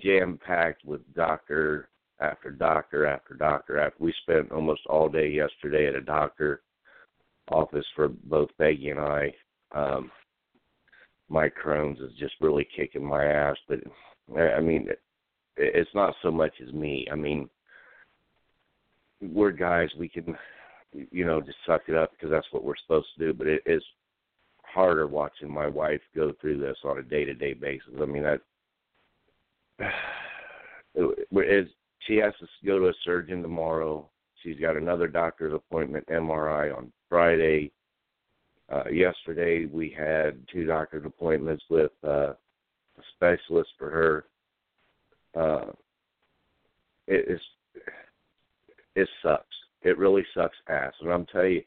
jam packed with doctor after doctor after doctor after we spent almost all day yesterday at a doctor office for both Peggy and I. Um my Crohn's is just really kicking my ass, but I mean it, it's not so much as me. I mean we're guys we can you know just suck it up because that's what we're supposed to do, but it is harder watching my wife go through this on a day-to-day basis. I mean that it's she has to go to a surgeon tomorrow. She's got another doctor's appointment, MRI, on Friday. Uh, yesterday, we had two doctor's appointments with uh, a specialist for her. Uh, it is it sucks. It really sucks ass, and I'm telling you,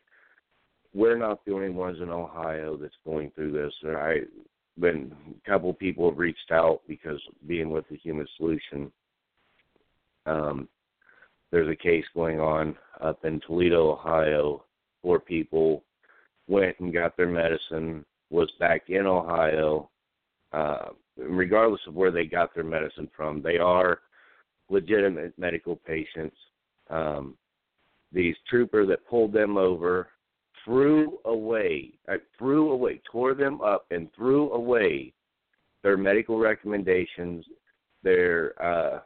we're not the only ones in Ohio that's going through this. And I, when a couple people have reached out because being with the Human Solution, um, there's a case going on up in Toledo, Ohio. Four people went and got their medicine, was back in Ohio. Uh, regardless of where they got their medicine from, they are legitimate medical patients. Um, these trooper that pulled them over threw away, uh, threw away, tore them up, and threw away their medical recommendations, their uh,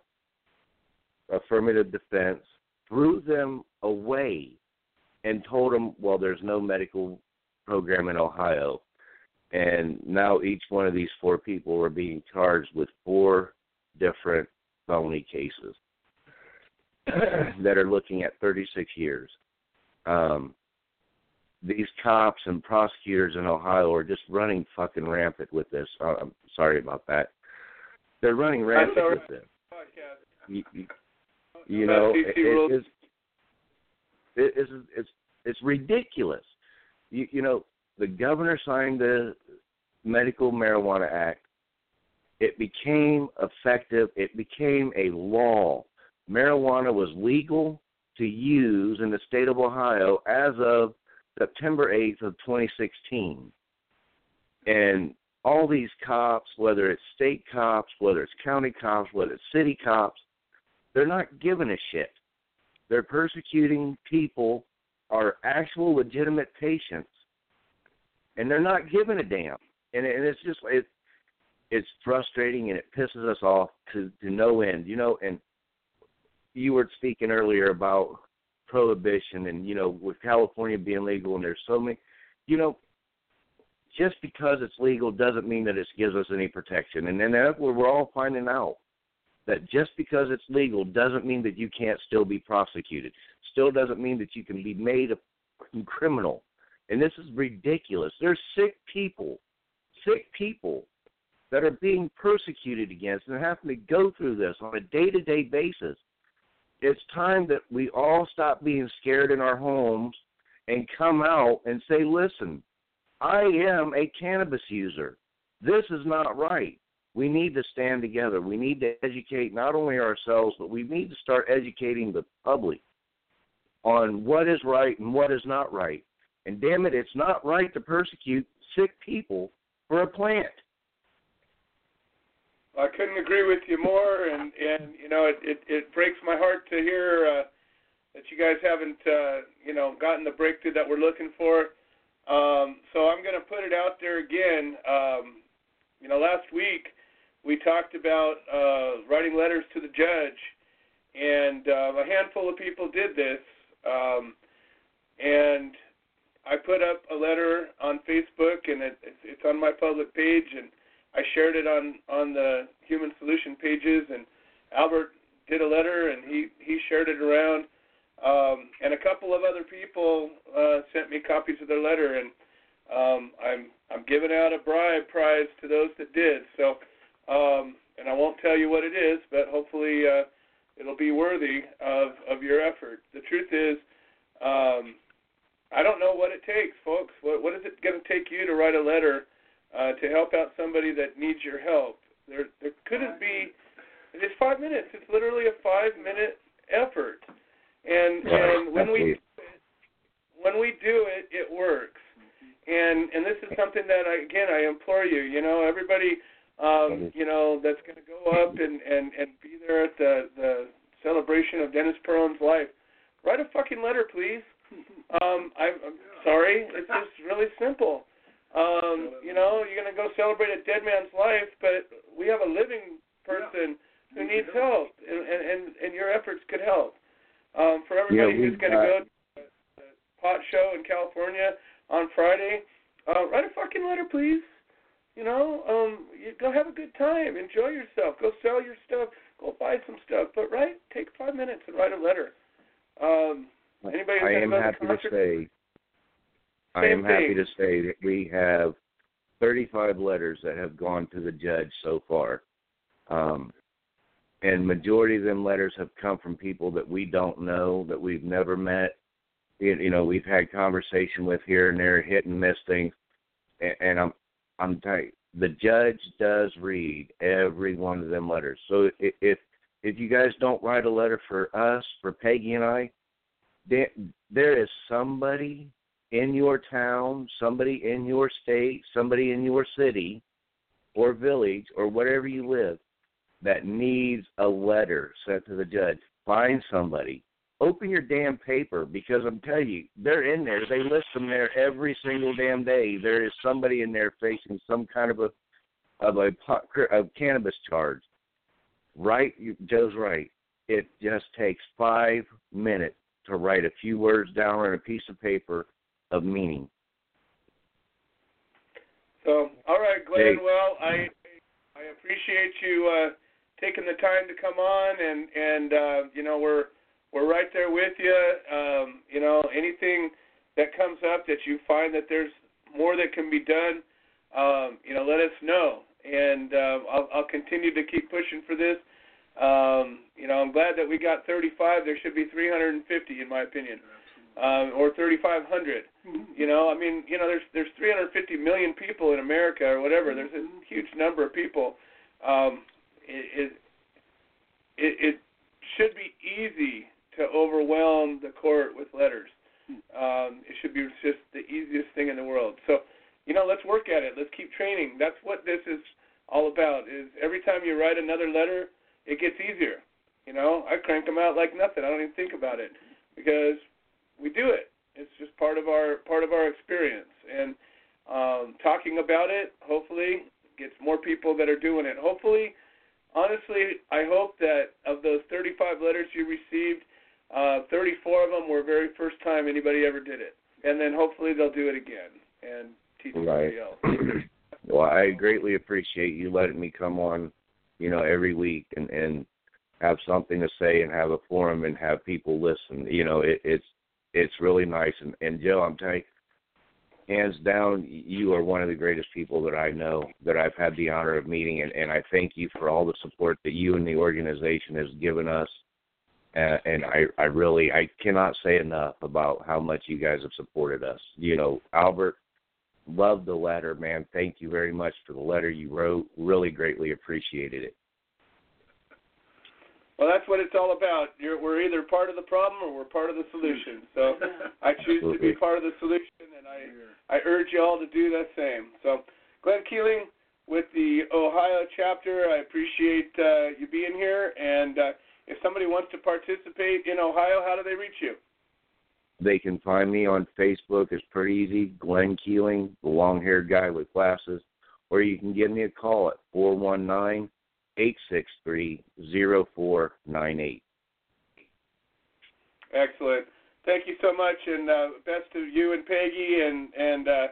affirmative defense, threw them away, and told them, well, there's no medical program in Ohio. And now each one of these four people are being charged with four different felony cases that are looking at 36 years. Um, these cops and prosecutors in Ohio are just running fucking rampant with this. Uh, I'm sorry about that. They're running rampant with this. You, you, you know, it, it is it is it's it's ridiculous. You you know, the governor signed the Medical Marijuana Act. It became effective. It became a law. Marijuana was legal to use in the state of Ohio as of September 8th of 2016. And all these cops, whether it's state cops, whether it's county cops, whether it's city cops, they're not giving a shit. They're persecuting people, are actual legitimate patients, and they're not giving a damn. And, and it's just it, it's frustrating and it pisses us off to to no end. You know, and you were speaking earlier about prohibition and you know with California being legal and there's so many, you know, just because it's legal doesn't mean that it gives us any protection. And then where we're all finding out that just because it's legal doesn't mean that you can't still be prosecuted. Still doesn't mean that you can be made a criminal. And this is ridiculous. There's sick people, sick people that are being persecuted against and having to go through this on a day to day basis. It's time that we all stop being scared in our homes and come out and say, listen, I am a cannabis user. This is not right we need to stand together. We need to educate not only ourselves, but we need to start educating the public on what is right and what is not right. And damn it, it's not right to persecute sick people for a plant. I couldn't agree with you more, and and you know it it, it breaks my heart to hear uh, that you guys haven't uh, you know gotten the breakthrough that we're looking for. Um, so I'm going to put it out there again. Um, you know, last week we talked about uh, writing letters to the judge, and uh, a handful of people did this. Um, and I put up a letter on Facebook, and it, it's, on my public page, and I shared it on on the Human Solution pages. And Albert did a letter, and he he shared it around. Um, and a couple of other people uh, sent me copies of their letter, and Um, I'm I'm giving out a bribe prize to those that did. So, um, and I won't tell you what it is, but hopefully uh, it'll be worthy of of your effort. The truth is, um, I don't know what it takes, folks. What what is it going to take you to write a letter uh, to help out somebody that needs your help? There there couldn't be. It's five minutes. It's literally a five minute effort, and and when we when we do it, it works. And and this is something that I again I implore you. You know, everybody, um, you know, that's going to go up and and and be there at the the celebration of Dennis Peron's life. Write a fucking letter, please. Um, I'm, I'm sorry. It's just really simple. Um, you know, you're going to go celebrate a dead man's life, but we have a living person who needs help, and and and, and your efforts could help. Um, for everybody Yeah, who's we've going to got- go to the pot show in California on Friday, uh, write a fucking letter, please. You know, um, you go have a good time, enjoy yourself, go sell your stuff, go buy some stuff, but write, take five minutes and write a letter. Um, anybody I am go to the happy to say, I am happy to say that we have 35 letters that have gone to the judge so far. Um, and majority of them letters have come from people that we don't know, that we've never met. You you know, we've had conversation with here and there, hit and miss things. And, and I'm, I'm you, the judge does read every one of them letters. So i- if if you guys don't write a letter for us, for Peggy and I, there, there is somebody in your town, somebody in your state, somebody in your city or village or wherever you live that needs a letter sent to the judge. Find somebody. Open your damn paper because I'm telling you, they're in there. They list them there every single damn day. There is somebody in there facing some kind of a of a, pot- a cannabis charge. Right, Joe's right. It just takes five minutes to write a few words down on a piece of paper of meaning. So, all right, Glenn. Hey. Well, I I appreciate you uh, taking the time to come on, and and uh, you know we're we're right there with you. Um, you know anything that comes up that you find that there's more that can be done, um, you know, let us know, and uh, I'll I'll continue to keep pushing for this. Um, you know, I'm glad that we got 35. There should be 350, in my opinion, um, or 3,500. You know, I mean, you know, there's there's 350 million people in America or whatever. There's a huge number of people. Um, it, it it it should be easy to overwhelm the court with letters. Um, it should be just the easiest thing in the world. So, you know, let's work at it. Let's keep training. That's what this is all about. Is every time you write another letter, it gets easier. You know, I crank them out like nothing. I don't even think about it because we do it. It's just part of our part of our experience, and um, talking about it hopefully gets more people that are doing it. Hopefully, honestly, I hope that of those 35 letters you received, uh, 34 of them were very first time anybody ever did it, and then hopefully they'll do it again and teach Right. somebody else. well, I greatly appreciate you letting me come on, you know, every week and and have something to say and have a forum and have people listen. You know, it, it's it's really nice. And, and Joe, I'm telling you, hands down, you are one of the greatest people that I know that I've had the honor of meeting, and, and I thank you for all the support that you and the organization has given us. Uh, and I, I really, I cannot say enough about how much you guys have supported us. You know, Albert, loved the letter, man. Thank you very much for the letter you wrote. Really greatly appreciated it. Well, that's what it's all about. You're, we're either part of the problem or we're part of the solution. So I choose to be part of the solution, and I I urge you all to do the same. So, Glenn Keeling with the Ohio chapter, I appreciate uh, you being here. And uh, if somebody wants to participate in Ohio, how do they reach you? They can find me on Facebook. It's pretty easy. Glenn Keeling, the long haired guy with glasses. Or you can give me a call at four one nine eight six three zero four nine eight. Excellent. Thank you so much, and uh, best to you and Peggy. And and uh,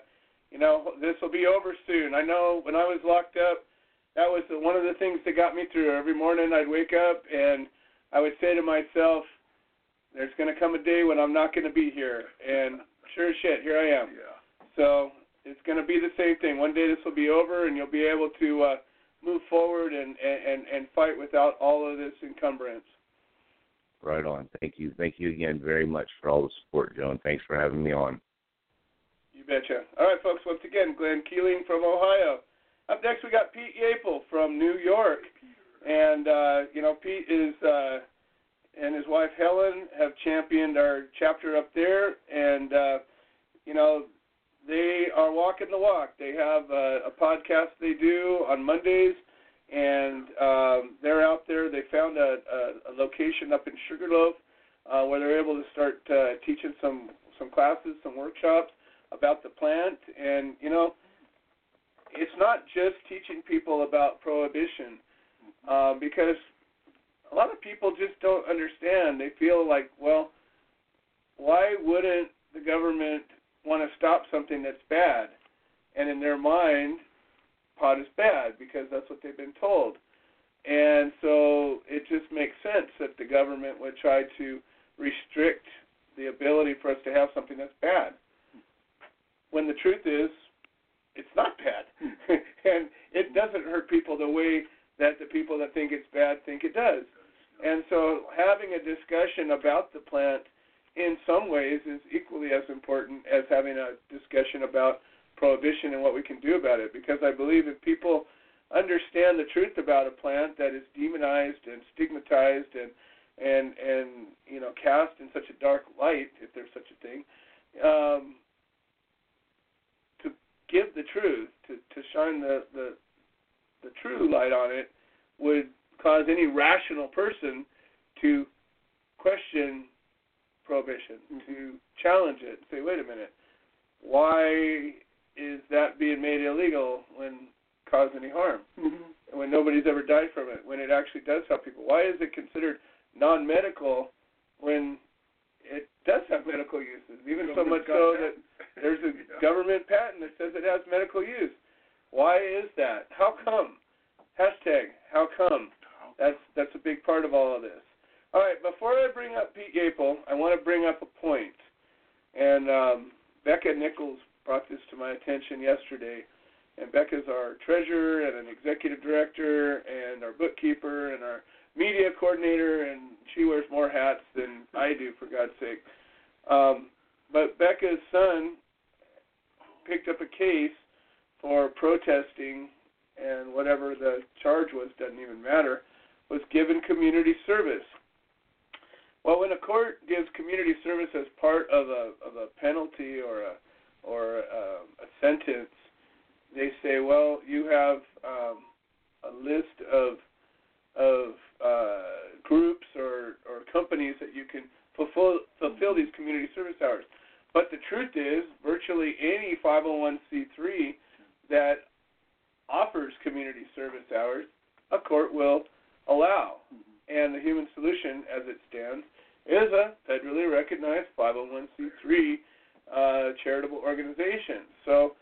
you know this will be over soon. I know when I was locked up, that was one of the things that got me through. Every morning I'd wake up and I would say to myself, "There's going to come a day when I'm not going to be here." And sure as shit, here I am. Yeah. So it's going to be the same thing. One day this will be over, and you'll be able to uh, move forward and, and and fight without all of this encumbrance. Right on. Thank you. Thank you again very much for all the support, Joe, and thanks for having me on. You betcha. All right, folks. Once again, Glenn Keeling from Ohio. Up next, we got Pete Yapel from New York, and uh, you know Pete is uh, and his wife Helen have championed our chapter up there, and uh, you know they are walking the walk. They have a, a podcast they do on Mondays, and um, they're out there. They found a, a, a location up in Sugarloaf uh, where they're able to start uh, teaching some some classes, some workshops about the plant, and you know, it's not just teaching people about prohibition, uh, because a lot of people just don't understand. They feel like, well, why wouldn't the government want to stop something that's bad? And in their mind, pot is bad because that's what they've been told. And so it just makes sense that the government would try to restrict the ability for us to have something that's bad. When the truth is, it's not bad. and it doesn't hurt people the way that the people that think it's bad think it does. And so having a discussion about the plant in some ways is equally as important as having a discussion about prohibition and what we can do about it. Because I believe if people understand the truth about a plant that is demonized and stigmatized and and and you know cast in such a dark light, if there's such a thing, um, to give the truth, to to shine the the the true light on it, would cause any rational person to question prohibition, mm-hmm. to challenge it, say, wait a minute, why is that being made illegal when cause any harm? Mm-hmm. When nobody's ever died from it, when it actually does help people? Why is it considered non medical when it does have medical uses? Even so much so that there's a yeah. government patent that says it has medical use. Why is that? How come? Hashtag how come? That's that's a big part of all of this. All right, before I bring up Pete Yapel, I want to bring up a point. And um, Becca Nichols brought this to my attention yesterday. And Becca's our treasurer and an executive director and our bookkeeper and our media coordinator, and she wears more hats than I do, for God's sake. Um, but Becca's son picked up a case for protesting, and whatever the charge was doesn't even matter was given community service. Well, when a court gives community service as part of a of a penalty or a or a, a sentence, they say, well, you have um, a list of of uh, groups or or companies that you can fulfill fulfill these community service hours. But the truth is, virtually any 501c3 that offers community service hours, a court will allow. Mm-hmm. And the Human Solution, as it stands, is a federally recognized 501c3 uh, charitable organization. So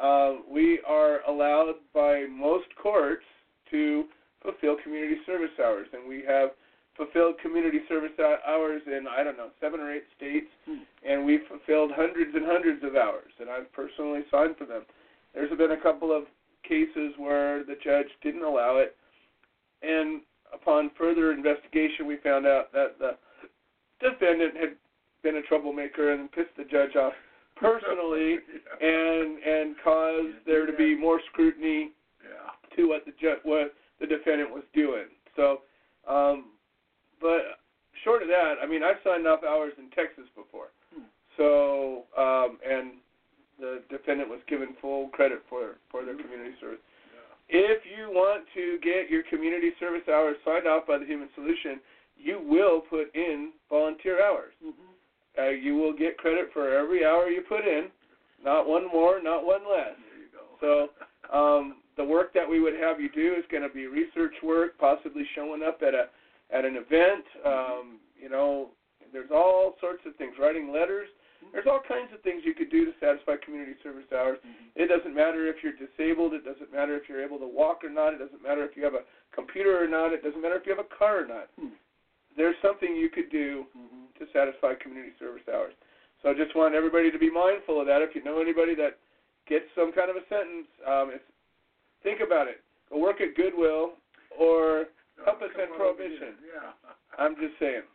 uh, we are allowed by most courts to fulfill community service hours, and we have fulfilled community service hours in I don't know seven or eight states, hmm. and we've fulfilled hundreds and hundreds of hours, and I've personally signed for them. There's been a couple of cases where the judge didn't allow it, and upon further investigation, we found out that the defendant had been a troublemaker and pissed the judge off personally, yeah. and and caused there to be more scrutiny yeah. to what the ju- what the defendant was doing. So, um, but short of that, I mean, I've signed off hours in Texas before. Hmm. So, um, and the defendant was given full credit for for their community service. If you want to get your community service hours signed off by the Human Solution, you will put in volunteer hours. Mm-hmm. Uh, you will get credit for every hour you put in, not one more, not one less. There you go. So um, the work that we would have you do is going to be research work, possibly showing up at a at an event. Mm-hmm. Um, you know, there's all sorts of things. Writing letters. There's all kinds of things you could do to satisfy community service hours. Mm-hmm. It doesn't matter if you're disabled. It doesn't matter if you're able to walk or not. It doesn't matter if you have a computer or not. It doesn't matter if you have a car or not. Hmm. There's something you could do mm-hmm. to satisfy community service hours. So I just want everybody to be mindful of that. If you know anybody that get some kind of a sentence. Um, it's, think about it. Go work at Goodwill or help us prohibition. Yeah. I'm just saying.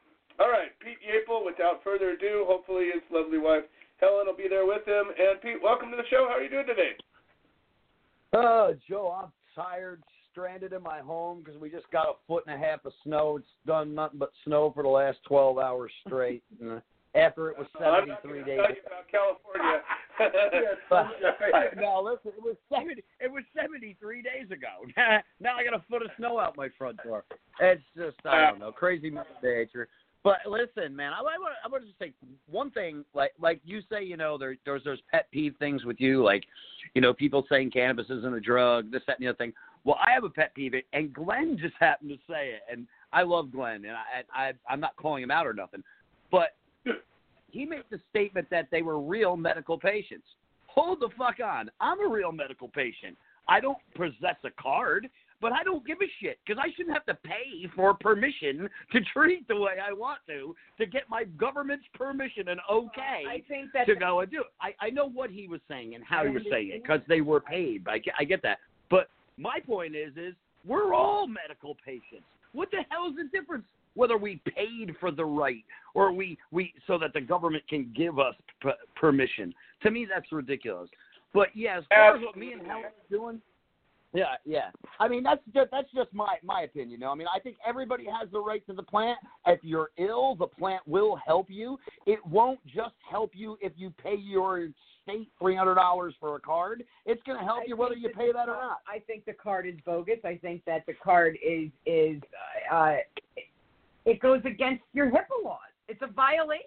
All right, Pete Yapel. Without further ado, hopefully his lovely wife Helen will be there with him. And Pete, welcome to the show. How are you doing today? Oh, Joe, I'm tired, stranded in my home because we just got a foot and a half of snow. It's done nothing but snow for the last 12 hours straight. Uh, after it was I'm not 73 days. tell you about California. But, no, listen, it was 70. It was 73 days ago. now I got a foot of snow out my front door. It's just I don't know, crazy mother nature. But listen, man, I, I want I want to just say one thing. Like like you say, you know, there there's there's pet peeve things with you, like you know, people saying cannabis isn't a drug, this that and the other thing. Well, I have a pet peeve, and Glenn just happened to say it, and I love Glenn, and I, I I'm not calling him out or nothing, but he made the statement that they were real medical patients. Hold the fuck on, I'm a real medical patient. I don't possess a card, but I don't give a shit because I shouldn't have to pay for permission to treat the way I want to to get my government's permission and okay I think that to go and do it. I, I know what he was saying and how he was saying it because they were paid. I get, I get that. But my point is, is we're all medical patients. What the hell is the difference whether we paid for the right or we, we so that the government can give us p- permission? To me, that's ridiculous. But yeah, as far as what me and Helen are doing, yeah, yeah. I mean, that's just that's just my my opinion. You know, I mean, I think everybody has the right to the plant. If you're ill, the plant will help you. It won't just help you if you pay your state three hundred dollars for a card. It's going to help I you whether you pay that or not. I think the card is bogus. I think that the card is is uh, uh, it goes against your HIPAA laws. It's a violation.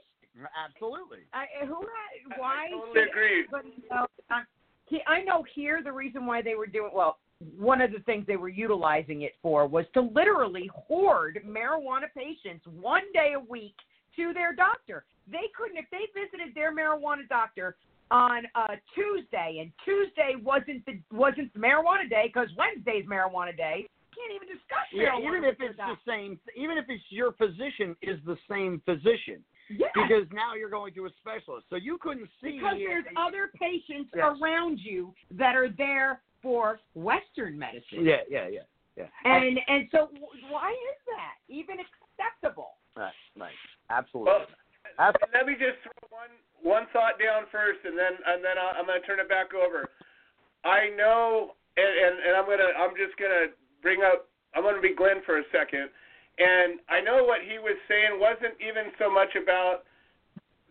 Absolutely. I, who had, why? totally should agree. anybody else- I, he, I know here the reason why they were doing well. One of the things they were utilizing it for was to literally hoard marijuana patients one day a week to their doctor. They couldn't if they visited their marijuana doctor on uh, Tuesday, and Tuesday wasn't the wasn't the marijuana day because Wednesday's marijuana day. Can't even discuss Yeah, marijuana even if it's the same, even if it's your physician is the same physician, Yes. because now you're going to a specialist, so you couldn't see. Because there's other patients Yes. around you that are there for Western medicine. Yeah, yeah, yeah, yeah. And and so why is that even acceptable? Right, right. Absolutely. Well, Absolutely. let me just throw one one thought down first, and then and then I'll, I'm going to turn it back over. I know, and, and and I'm gonna I'm just gonna bring up I'm gonna be Glenn for a second, and I know what he was saying wasn't even so much about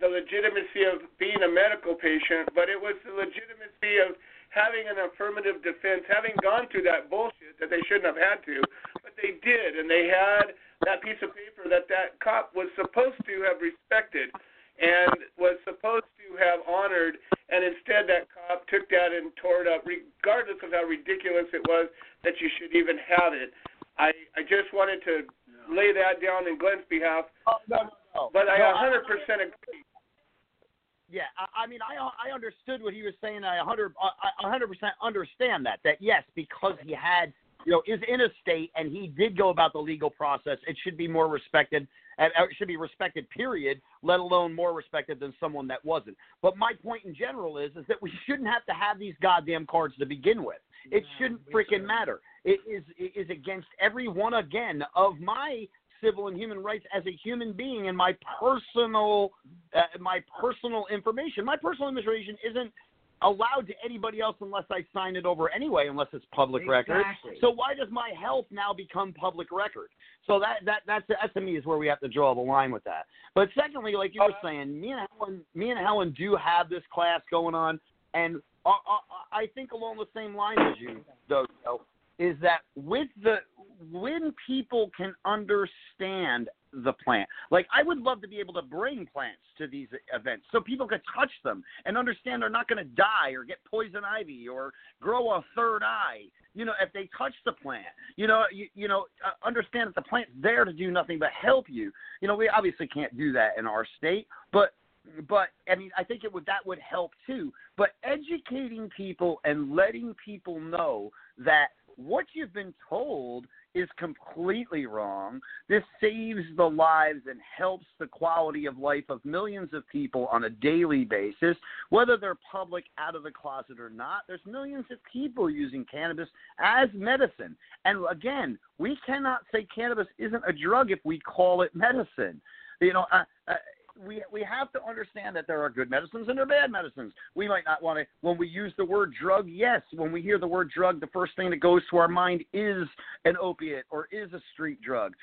the legitimacy of being a medical patient, but it was the legitimacy of having an affirmative defense, having gone through that bullshit that they shouldn't have had to, but they did, and they had that piece of paper that that cop was supposed to have respected and was supposed to have honored, and instead that cop took that and tore it up, regardless of how ridiculous it was that you should even have it. I I just wanted to lay that down in Glenn's behalf, Oh, no, no, no. but I No, 100% agree. Yeah, I, I mean, I I understood what he was saying. I 100 I 100 percent understand that. That yes, because he had you know is in a state and he did go about the legal process, it should be more respected. And uh, it should be respected, period. Let alone more respected than someone that wasn't. But my point in general is is that we shouldn't have to have these goddamn cards to begin with. It shouldn't freaking matter. It is it is against every one again of my civil and human rights as a human being and my personal uh, my personal information. My personal information isn't allowed to anybody else unless I sign it over anyway, unless it's public record. So why does my health now become public record? So that that that's that to me is where we have to draw the line with that. But secondly, like you were saying, me and Helen, me and Helen do have this class going on, and uh, uh, I think along the same lines as you, though, is that with the when people can understand the plant. Like I would love to be able to bring plants to these events so people could touch them and understand they're not going to die or get poison ivy or grow a third eye. You know, if they touch the plant, you know, you, you know, uh, understand that the plant's there to do nothing but help you. You know, we obviously can't do that in our state, but but I mean, I think it would that would help too. But educating people and letting people know that what you've been told is completely wrong. This saves the lives and helps the quality of life of millions of people on a daily basis, whether they're public out of the closet or not. There's millions of people using cannabis as medicine. And again, we cannot say cannabis isn't a drug if we call it medicine. You know, uh, uh, we we have to understand that there are good medicines and there are bad medicines. We might not want to when we use the word drug. Yes, when we hear the word drug, the first thing that goes to our mind is an opiate or is a street drug.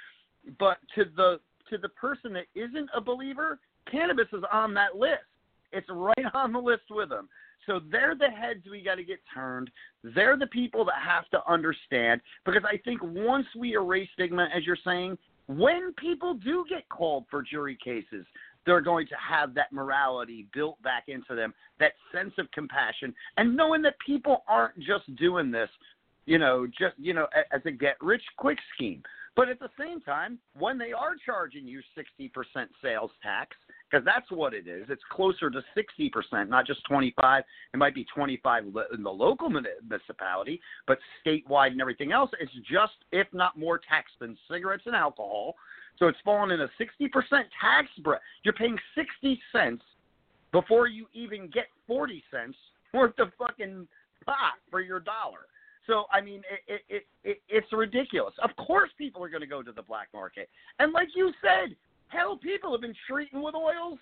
But to the to the person that isn't a believer, cannabis is on that list. It's right on the list with them. So they're the heads we got to get turned. They're the people that have to understand because I think once we erase stigma, as you're saying, when people do get called for jury cases, they're going to have that morality built back into them, that sense of compassion, and knowing that people aren't just doing this, you know, just you know, as a get rich quick scheme. But at the same time, when they are charging you 60% sales tax, because that's what it is, it's closer to 60%, not just 25. It might be 25 in the local municipality, but statewide and everything else, it's just, if not more tax than cigarettes and alcohol. So it's fallen in a 60% tax bracket. You're paying 60 cents before you even get 40 cents worth of fucking pot for your dollar. So I mean, it, it, it, it's ridiculous. Of course, people are going to go to the black market, and like you said, hell, people have been treating with oils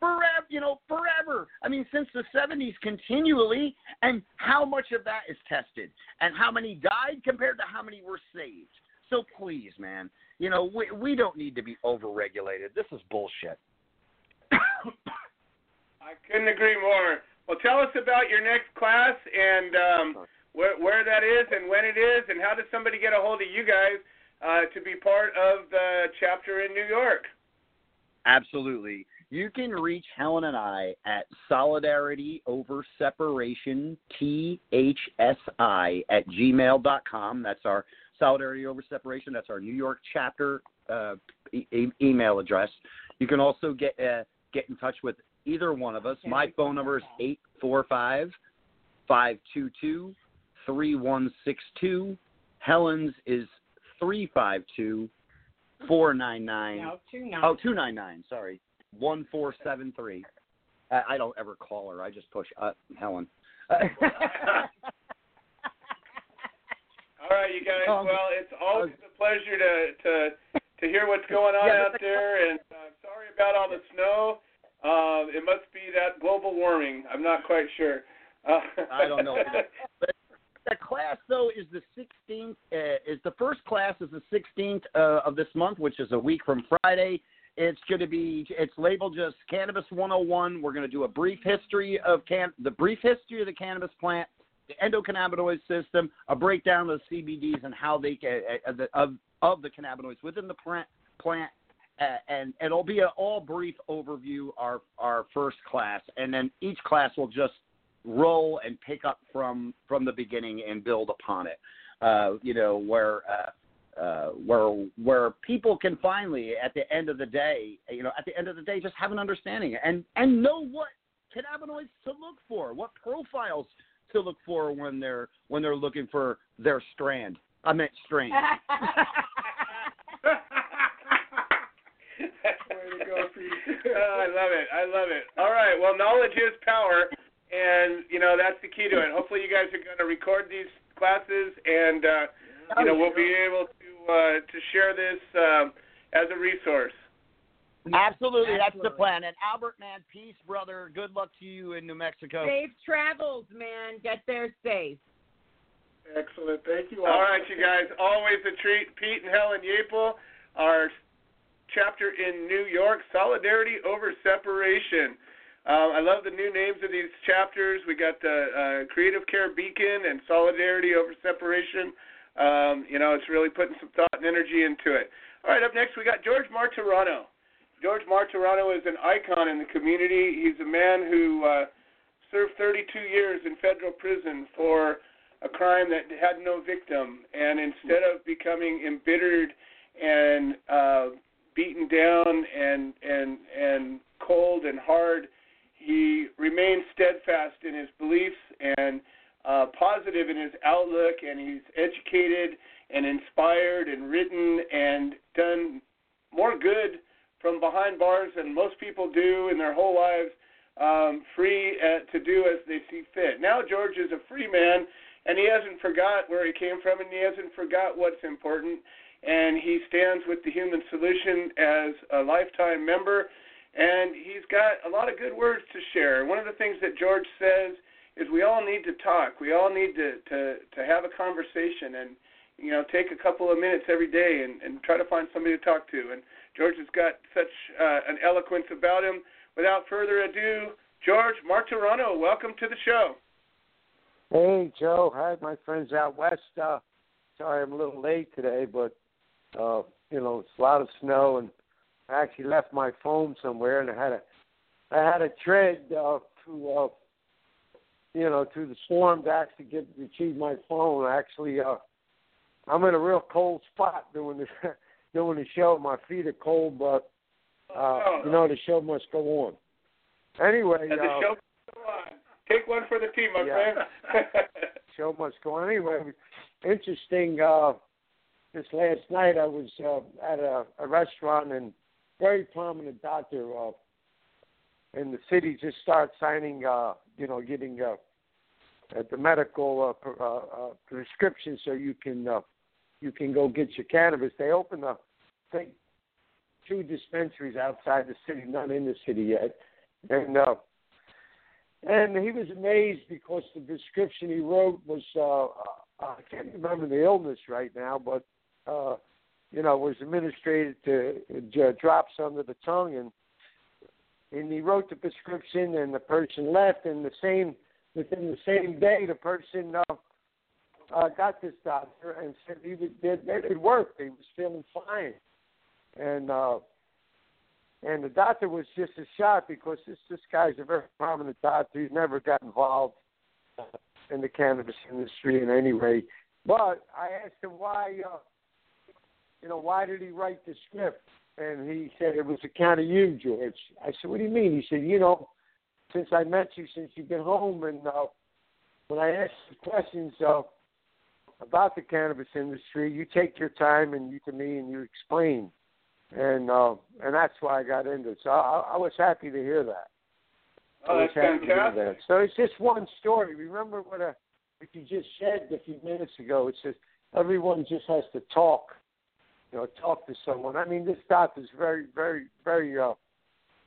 forever. You know, forever. I mean, since the '70s, continually. And how much of that is tested, and how many died compared to how many were saved? So please, man, you know, we we don't need to be overregulated. This is bullshit. I couldn't agree more. Well, tell us about your next class and um, where where that is and when it is, and how does somebody get a hold of you guys uh, to be part of the chapter in New York? Absolutely. You can reach Helen and I at Solidarity Over Separation, T H S I, at gmail.com. That's our Solidarity Over Separation. That's our New York chapter uh, e- email address. You can also get uh, get in touch with either one of us. My phone number is eight four five five two two three one six two. Helen's is three five two four nine nine. No, two nine. Oh, two nine nine. Sorry, one four seven three. I, I don't ever call her. I just push up Helen. All right, you guys. Um, well, it's always a pleasure to to to hear what's going on Yeah, out there, and uh, sorry about all the snow. Um, it must be that global warming. I'm not quite sure. Uh, I don't know. But the class though is the 16th. Uh, is the first class is the 16th uh, of this month, which is a week from Friday. It's going to be. It's labeled just Cannabis 101. We're going to do a brief history of can the brief history of the cannabis plant, the endocannabinoid system, a breakdown of the CBDs and how they uh, uh, of of the cannabinoids within the plant plant. Uh, and and it'll be an all brief overview our our first class, and then each class will just roll and pick up from from the beginning and build upon it. Uh, you know where uh, uh, where where people can finally, at the end of the day, you know, at the end of the day, just have an understanding and and know what cannabinoids to look for, what profiles to look for when they're when they're looking for their strand. I meant strand. That's where to go for oh, I love it. I love it. All right. Well, knowledge is power, and you know that's the key to it. Hopefully, you guys are going to record these classes, and uh, you know we'll be able to uh, to share this um, as a resource. Absolutely, that's the plan. And Albert, man, peace, brother. Good luck to you in New Mexico. Safe travels, man. Get there safe. Excellent. Thank you All right, you guys. Always a treat. Pete and Helen Yapel, our chapter in New York, Solidarity Over Separation. Uh, I love the new names of these chapters. We got the uh, Creative Care Beacon and Solidarity Over Separation. Um, you know, it's really putting some thought and energy into it. All right, up next we got George Martorano. George Martorano is an icon in the community. He's a man who uh, served 32 years in federal prison for a crime that had no victim, and instead of becoming embittered and uh, beaten down and and and cold and hard, he remains steadfast in his beliefs and uh, positive in his outlook, and he's educated and inspired and written and done more good from behind bars than most people do in their whole lives, um, free uh, to do as they see fit. Now George is a free man, and he hasn't forgot where he came from, and he hasn't forgot what's important. And he stands with the Human Solution as a lifetime member, and he's got a lot of good words to share. One of the things that George says is we all need to talk. We all need to to to have a conversation and you know take a couple of minutes every day and and try to find somebody to talk to. And George has got such uh, an eloquence about him without further ado, George Martorano, welcome to the show. Hey, Joe. Hi, my friends out west. Uh, sorry I'm a little late today, but uh, you know it's a lot of snow, and I actually left my phone somewhere, and I had a I had a tread uh, through uh, you know through the storm to actually get retrieve my phone. Actually, uh, I'm in a real cold spot doing the doing the show. My feet are cold, but uh, you know, the show must go on. Anyway, and the uh, show go on. Take one for the team, my yeah. friend. show must go on. Anyway, interesting. Uh, this last night, I was uh, at a, a restaurant, and very prominent doctor uh, in the city just started signing, uh, you know, getting uh, at the medical uh, uh, uh, prescription so you can uh, you can go get your cannabis. They opened a thing two dispensaries outside the city, not in the city yet, and uh, and he was amazed because the prescription he wrote was uh, uh, I can't remember the illness right now, but uh, you know was administered to uh, drops under the tongue, and and he wrote the prescription, and the person left, and the same within the same day the person. Uh, uh, got this doctor and said he was, it worked. He was feeling fine and uh, and the doctor was just as shocked because this this guy's a very prominent doctor. He's never got involved in the cannabis industry in any way. But I asked him why, uh, you know, why did he write the script? And he said it was a account of you, George. I said, what do you mean? He said, you know, since I met you, since you've been home, and uh, when I ask questions uh, about the cannabis industry, you take your time and you to me and you explain and uh, and that's why I got into it. So I, I was happy to hear that. Oh, that's fantastic. That. So it's just one story. Remember what a what you just said a few minutes ago. It says everyone just has to talk, you know, talk to someone. I mean, this doctor's very, very, very, uh,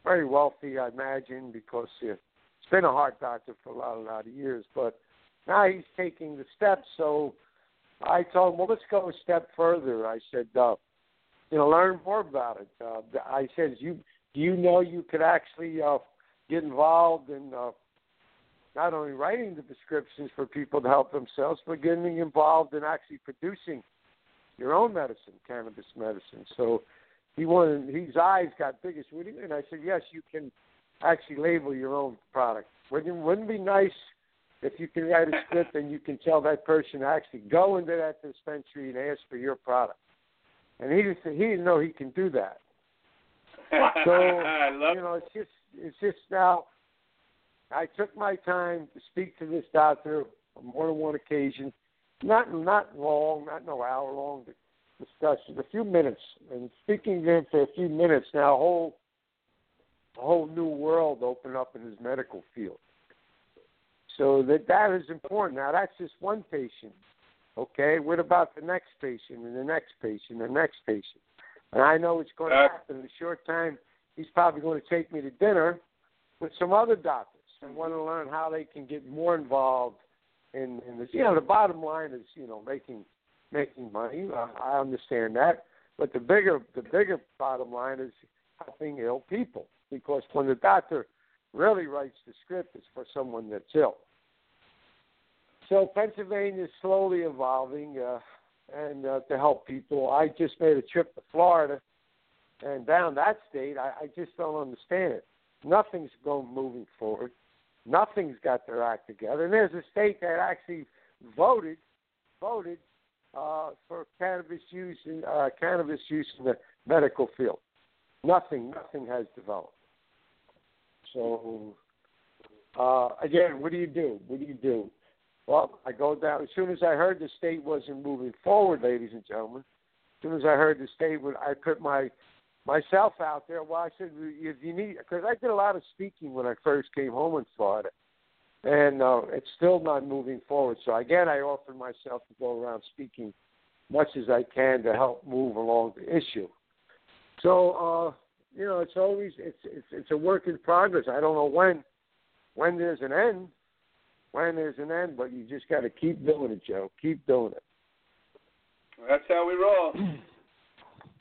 very wealthy, I imagine, because uh, it's been a heart doctor for a lot, a lot of years. But now he's taking the steps. So I told him, well, let's go a step further. I said. Uh, you know, learn more about it. Uh, I said, you do you know you could actually uh, get involved in uh, not only writing the prescriptions for people to help themselves, but getting involved in actually producing your own medicine, cannabis medicine. So he wanted his eyes got big as what do you mean? I said, yes, you can actually label your own product. Wouldn't wouldn't it be nice if you can write a script and you can tell that person to actually go into that dispensary and ask for your product? And he just he didn't know he can do that. So you know, it's just it's just now. I took my time to speak to this doctor on more than one occasion, not not long, not no hour long discussion, a few minutes, and speaking to him for a few minutes. Now, a whole a whole new world opened up in his medical field. So that that is important. Now, that's just one patient. Okay, what about the next patient and the next patient and the next patient? And I know it's going to happen in a short time. He's probably going to take me to dinner with some other doctors and want to learn how they can get more involved in, in this. You know, the bottom line is you know making making money. Uh, I understand that, but the bigger the bigger bottom line is helping ill people because when the doctor really writes the script, it's for someone that's ill. So Pennsylvania is slowly evolving, uh, and uh, to help people. I just made a trip to Florida, and down that state, I, I just don't understand it. Nothing's going moving forward. Nothing's got their act together. And there's a state that actually voted voted uh, for cannabis use in uh, cannabis use in the medical field. Nothing, nothing has developed. So uh, again, what do you do? What do you do? Well, I go down as soon as I heard the state wasn't moving forward, ladies and gentlemen. As soon as I heard the state would, I put my myself out there. Well, I said if you need, because I did a lot of speaking when I first came home in Florida, and uh, it's still not moving forward. So again, I offered myself to go around speaking much as I can to help move along the issue. So uh, you know, it's always it's it's it's a work in progress. I don't know when when there's an end, when there's an end, but you just got to keep doing it, Joe. Keep doing it. That's how we roll.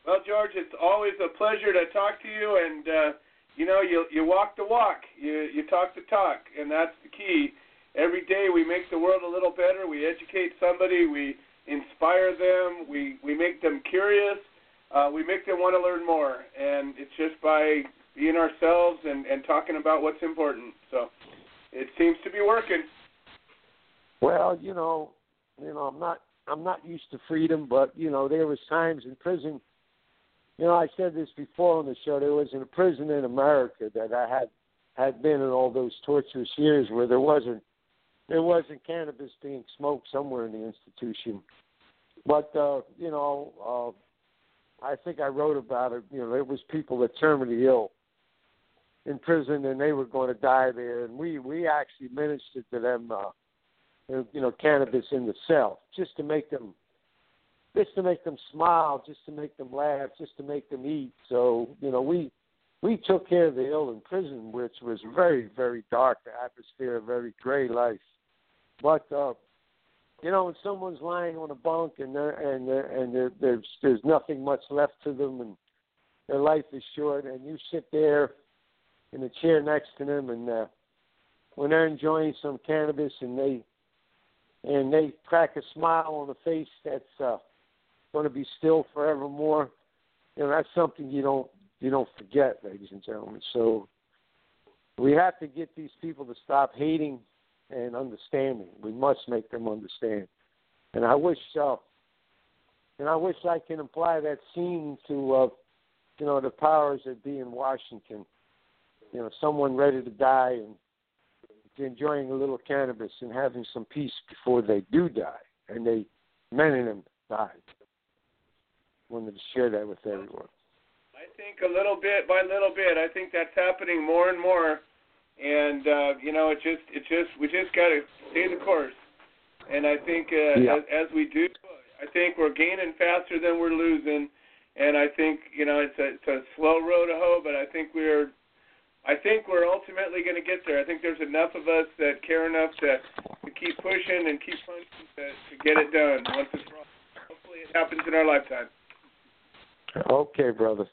well, George, it's always a pleasure to talk to you, and uh, you know, you you walk the walk, you you talk the talk, and that's the key. Every day we make the world a little better. We educate somebody. We inspire them. We we make them curious. Uh, we make them want to learn more, and it's just by being ourselves and and talking about what's important. So it seems to be working. Well, you know, you know, I'm not I'm not used to freedom, but you know, there was times in prison. You know, I said this before on the show. There was in a prison in America that I had had been in all those torturous years where there wasn't there wasn't cannabis being smoked somewhere in the institution. But uh, you know, uh, I think I wrote about it. You know, there was people that terminally ill in prison, and they were going to die there, and we we actually ministered to them. Uh, you know, cannabis in the cell, just to make them, just to make them smile, just to make them laugh, just to make them eat. So, you know, we we took care of the ill in prison, which was very, very dark the atmosphere, very gray life. But uh, you know, when someone's lying on a bunk and they're, and they're, and they're, there's there's nothing much left to them, and their life is short, and you sit there in the chair next to them, and uh, when they're enjoying some cannabis and they and they crack a smile on the face that's uh, going to be still forevermore. You know, that's something you don't you don't forget, ladies and gentlemen. So we have to get these people to stop hating and understanding. We must make them understand. And I wish, uh, and I wish I can apply that scene to, uh, you know, the powers that be in Washington. You know, someone ready to die and enjoying a little cannabis and having some peace before they do die, and they many of them died. Wanted to share that with everyone. I think a little bit by little bit. I think that's happening more and more, and uh, you know, it just it just we just got to stay the course. And I think uh, yeah. as, as we do, I think we're gaining faster than we're losing. And I think you know it's a it's a slow road to hoe, but I think we're I think we're ultimately going to get there. I think there's enough of us that care enough to to keep pushing and keep punching to, to get it done once it's wrong. Hopefully, it happens in our lifetime. Okay, brother.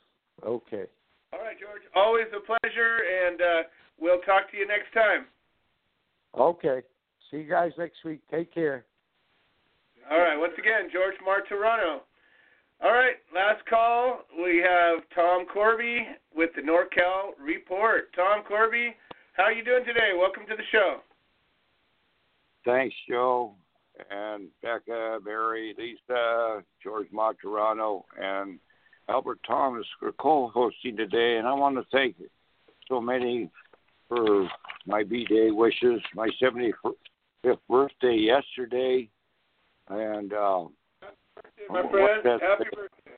Okay. All right, George. Always a pleasure, and uh, we'll talk to you next time. Okay. See you guys next week. Take care. All right. Once again, George Martorano. All right, last call. We have Tom Corby with the NorCal Report. Tom Corby, how are you doing today? Welcome to the show. Thanks, Joe, and Becca, Barry, Lisa, George Martorano, and Albert Thomas for co-hosting today. And I want to thank so many for my B-Day wishes, my 75th birthday yesterday, and. Uh, my friend. Happy birthday.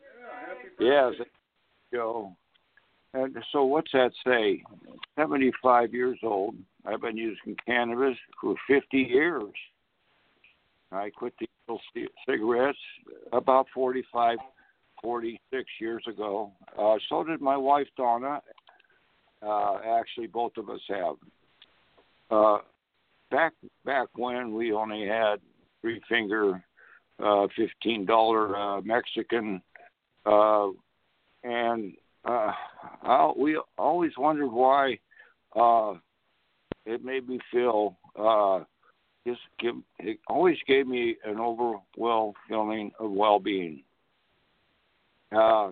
Yeah, happy birthday. Yes, Joe. And so what's that say? 75 years old. I've been using cannabis for 50 years. I quit the cigarettes about 45, 46 years ago. Uh, so did my wife Donna. Uh, actually, both of us have. Uh, back back when we only had three finger uh, fifteen dollar uh, Mexican, uh, and uh, I, we always wondered why uh, it made me feel uh, just give it always gave me an overwhelming feeling of well-being. Uh,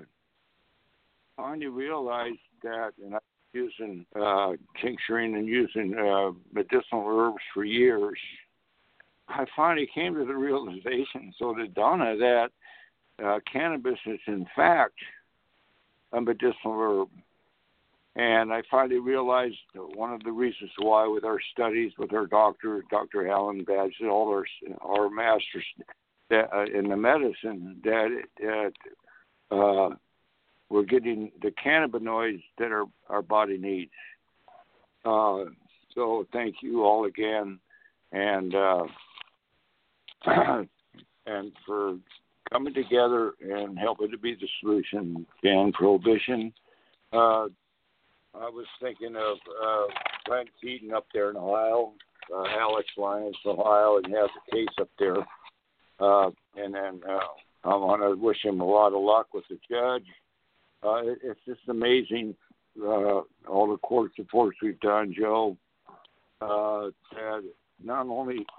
finally realized that, and I've been using uh, tincturing and using uh, medicinal herbs for years I finally came to the realization, so did Donna, that uh, cannabis is in fact a medicinal herb. And I finally realized one of the reasons why, with our studies, with our doctor, Dr. Alan Badge, all our our masters that, uh, in the medicine, that it, uh, we're getting the cannabinoids that our our body needs. Uh, so thank you all again, and uh, and for coming together and helping to be the solution. Ban prohibition. Uh, I was thinking of uh, Brent Keaton up there in Ohio, uh, Alex Lyons, Ohio, and has a case up there. Uh, and then uh, I want to wish him a lot of luck with the judge. Uh, it, it's just amazing uh, all the court supports we've done, Joe. Uh, that not only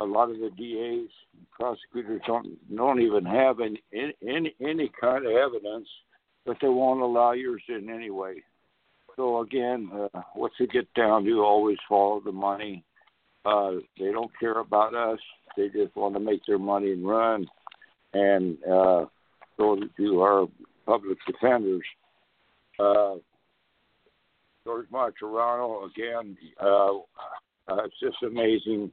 a lot of the DAs, prosecutors don't don't even have any any any kind of evidence, but they won't allow yours in anyway. So again, uh, what's it get down to? Always follow the money. Uh, they don't care about us. They just want to make their money and run. And uh, so to our public defenders, uh, George Martorano again. Uh, uh, it's just amazing.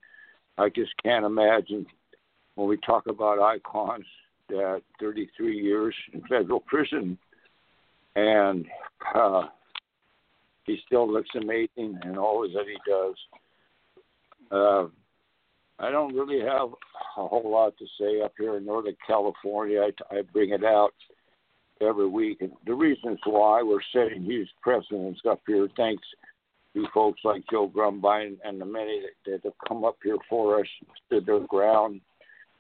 I just can't imagine when we talk about icons that 33 years in federal prison, and uh, he still looks amazing and all that he does. Uh, I don't really have a whole lot to say up here in Northern California. I, I bring it out every week, and the reasons why we're setting huge precedents up here, thanks to folks like Joe Grumbine and the many that, that have come up here for us, stood their ground.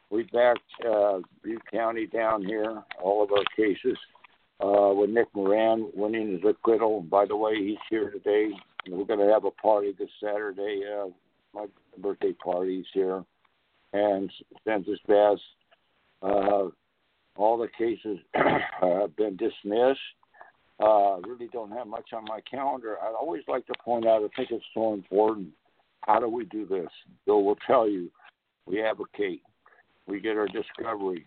We backed uh, Butte County down here, all of our cases uh, with Nick Moran winning his acquittal. By the way, he's here today. We're going to have a party this Saturday. Uh, my birthday party's here, and sends his best. Uh, all the cases have been dismissed. Uh, really don't have much on my calendar. I'd always like to point out. I think it's so important. How do we do this? Bill will tell you. We advocate. We get our discovery.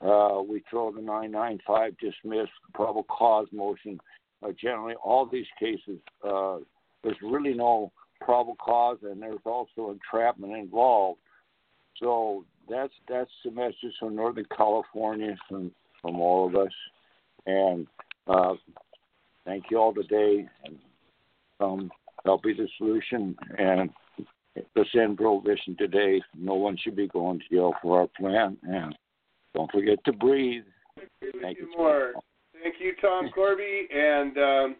Uh, we throw the 995 dismiss probable cause motion. Uh, generally, all these cases, uh, there's really no probable cause, and there's also entrapment involved. So that's that's the message from Northern California from from all of us, and uh, thank you all today. And um, that'll be the solution. And let's end prohibition today. No one should be going to jail for our plan, and don't forget to breathe. Thank you. More. Thank you, Tom Corby. And um,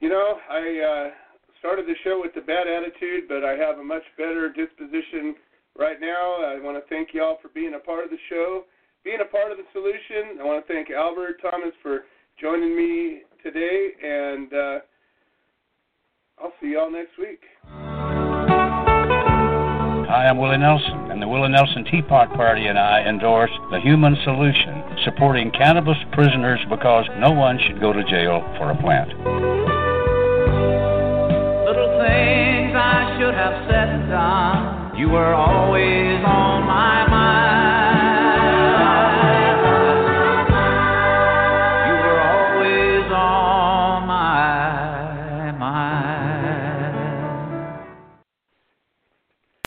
you know, I uh, started the show with a bad attitude, but I have a much better disposition right now. I want to thank you all for being a part of the show, being a part of the solution. I want to thank Albert Thomas for joining me today, and uh, I'll see you all next week. Hi, I'm Willie Nelson, and the Willie Nelson Teapot Party and I endorse the Human Solution, supporting cannabis prisoners because no one should go to jail for a plant. Little things I should have said and done. You were always on my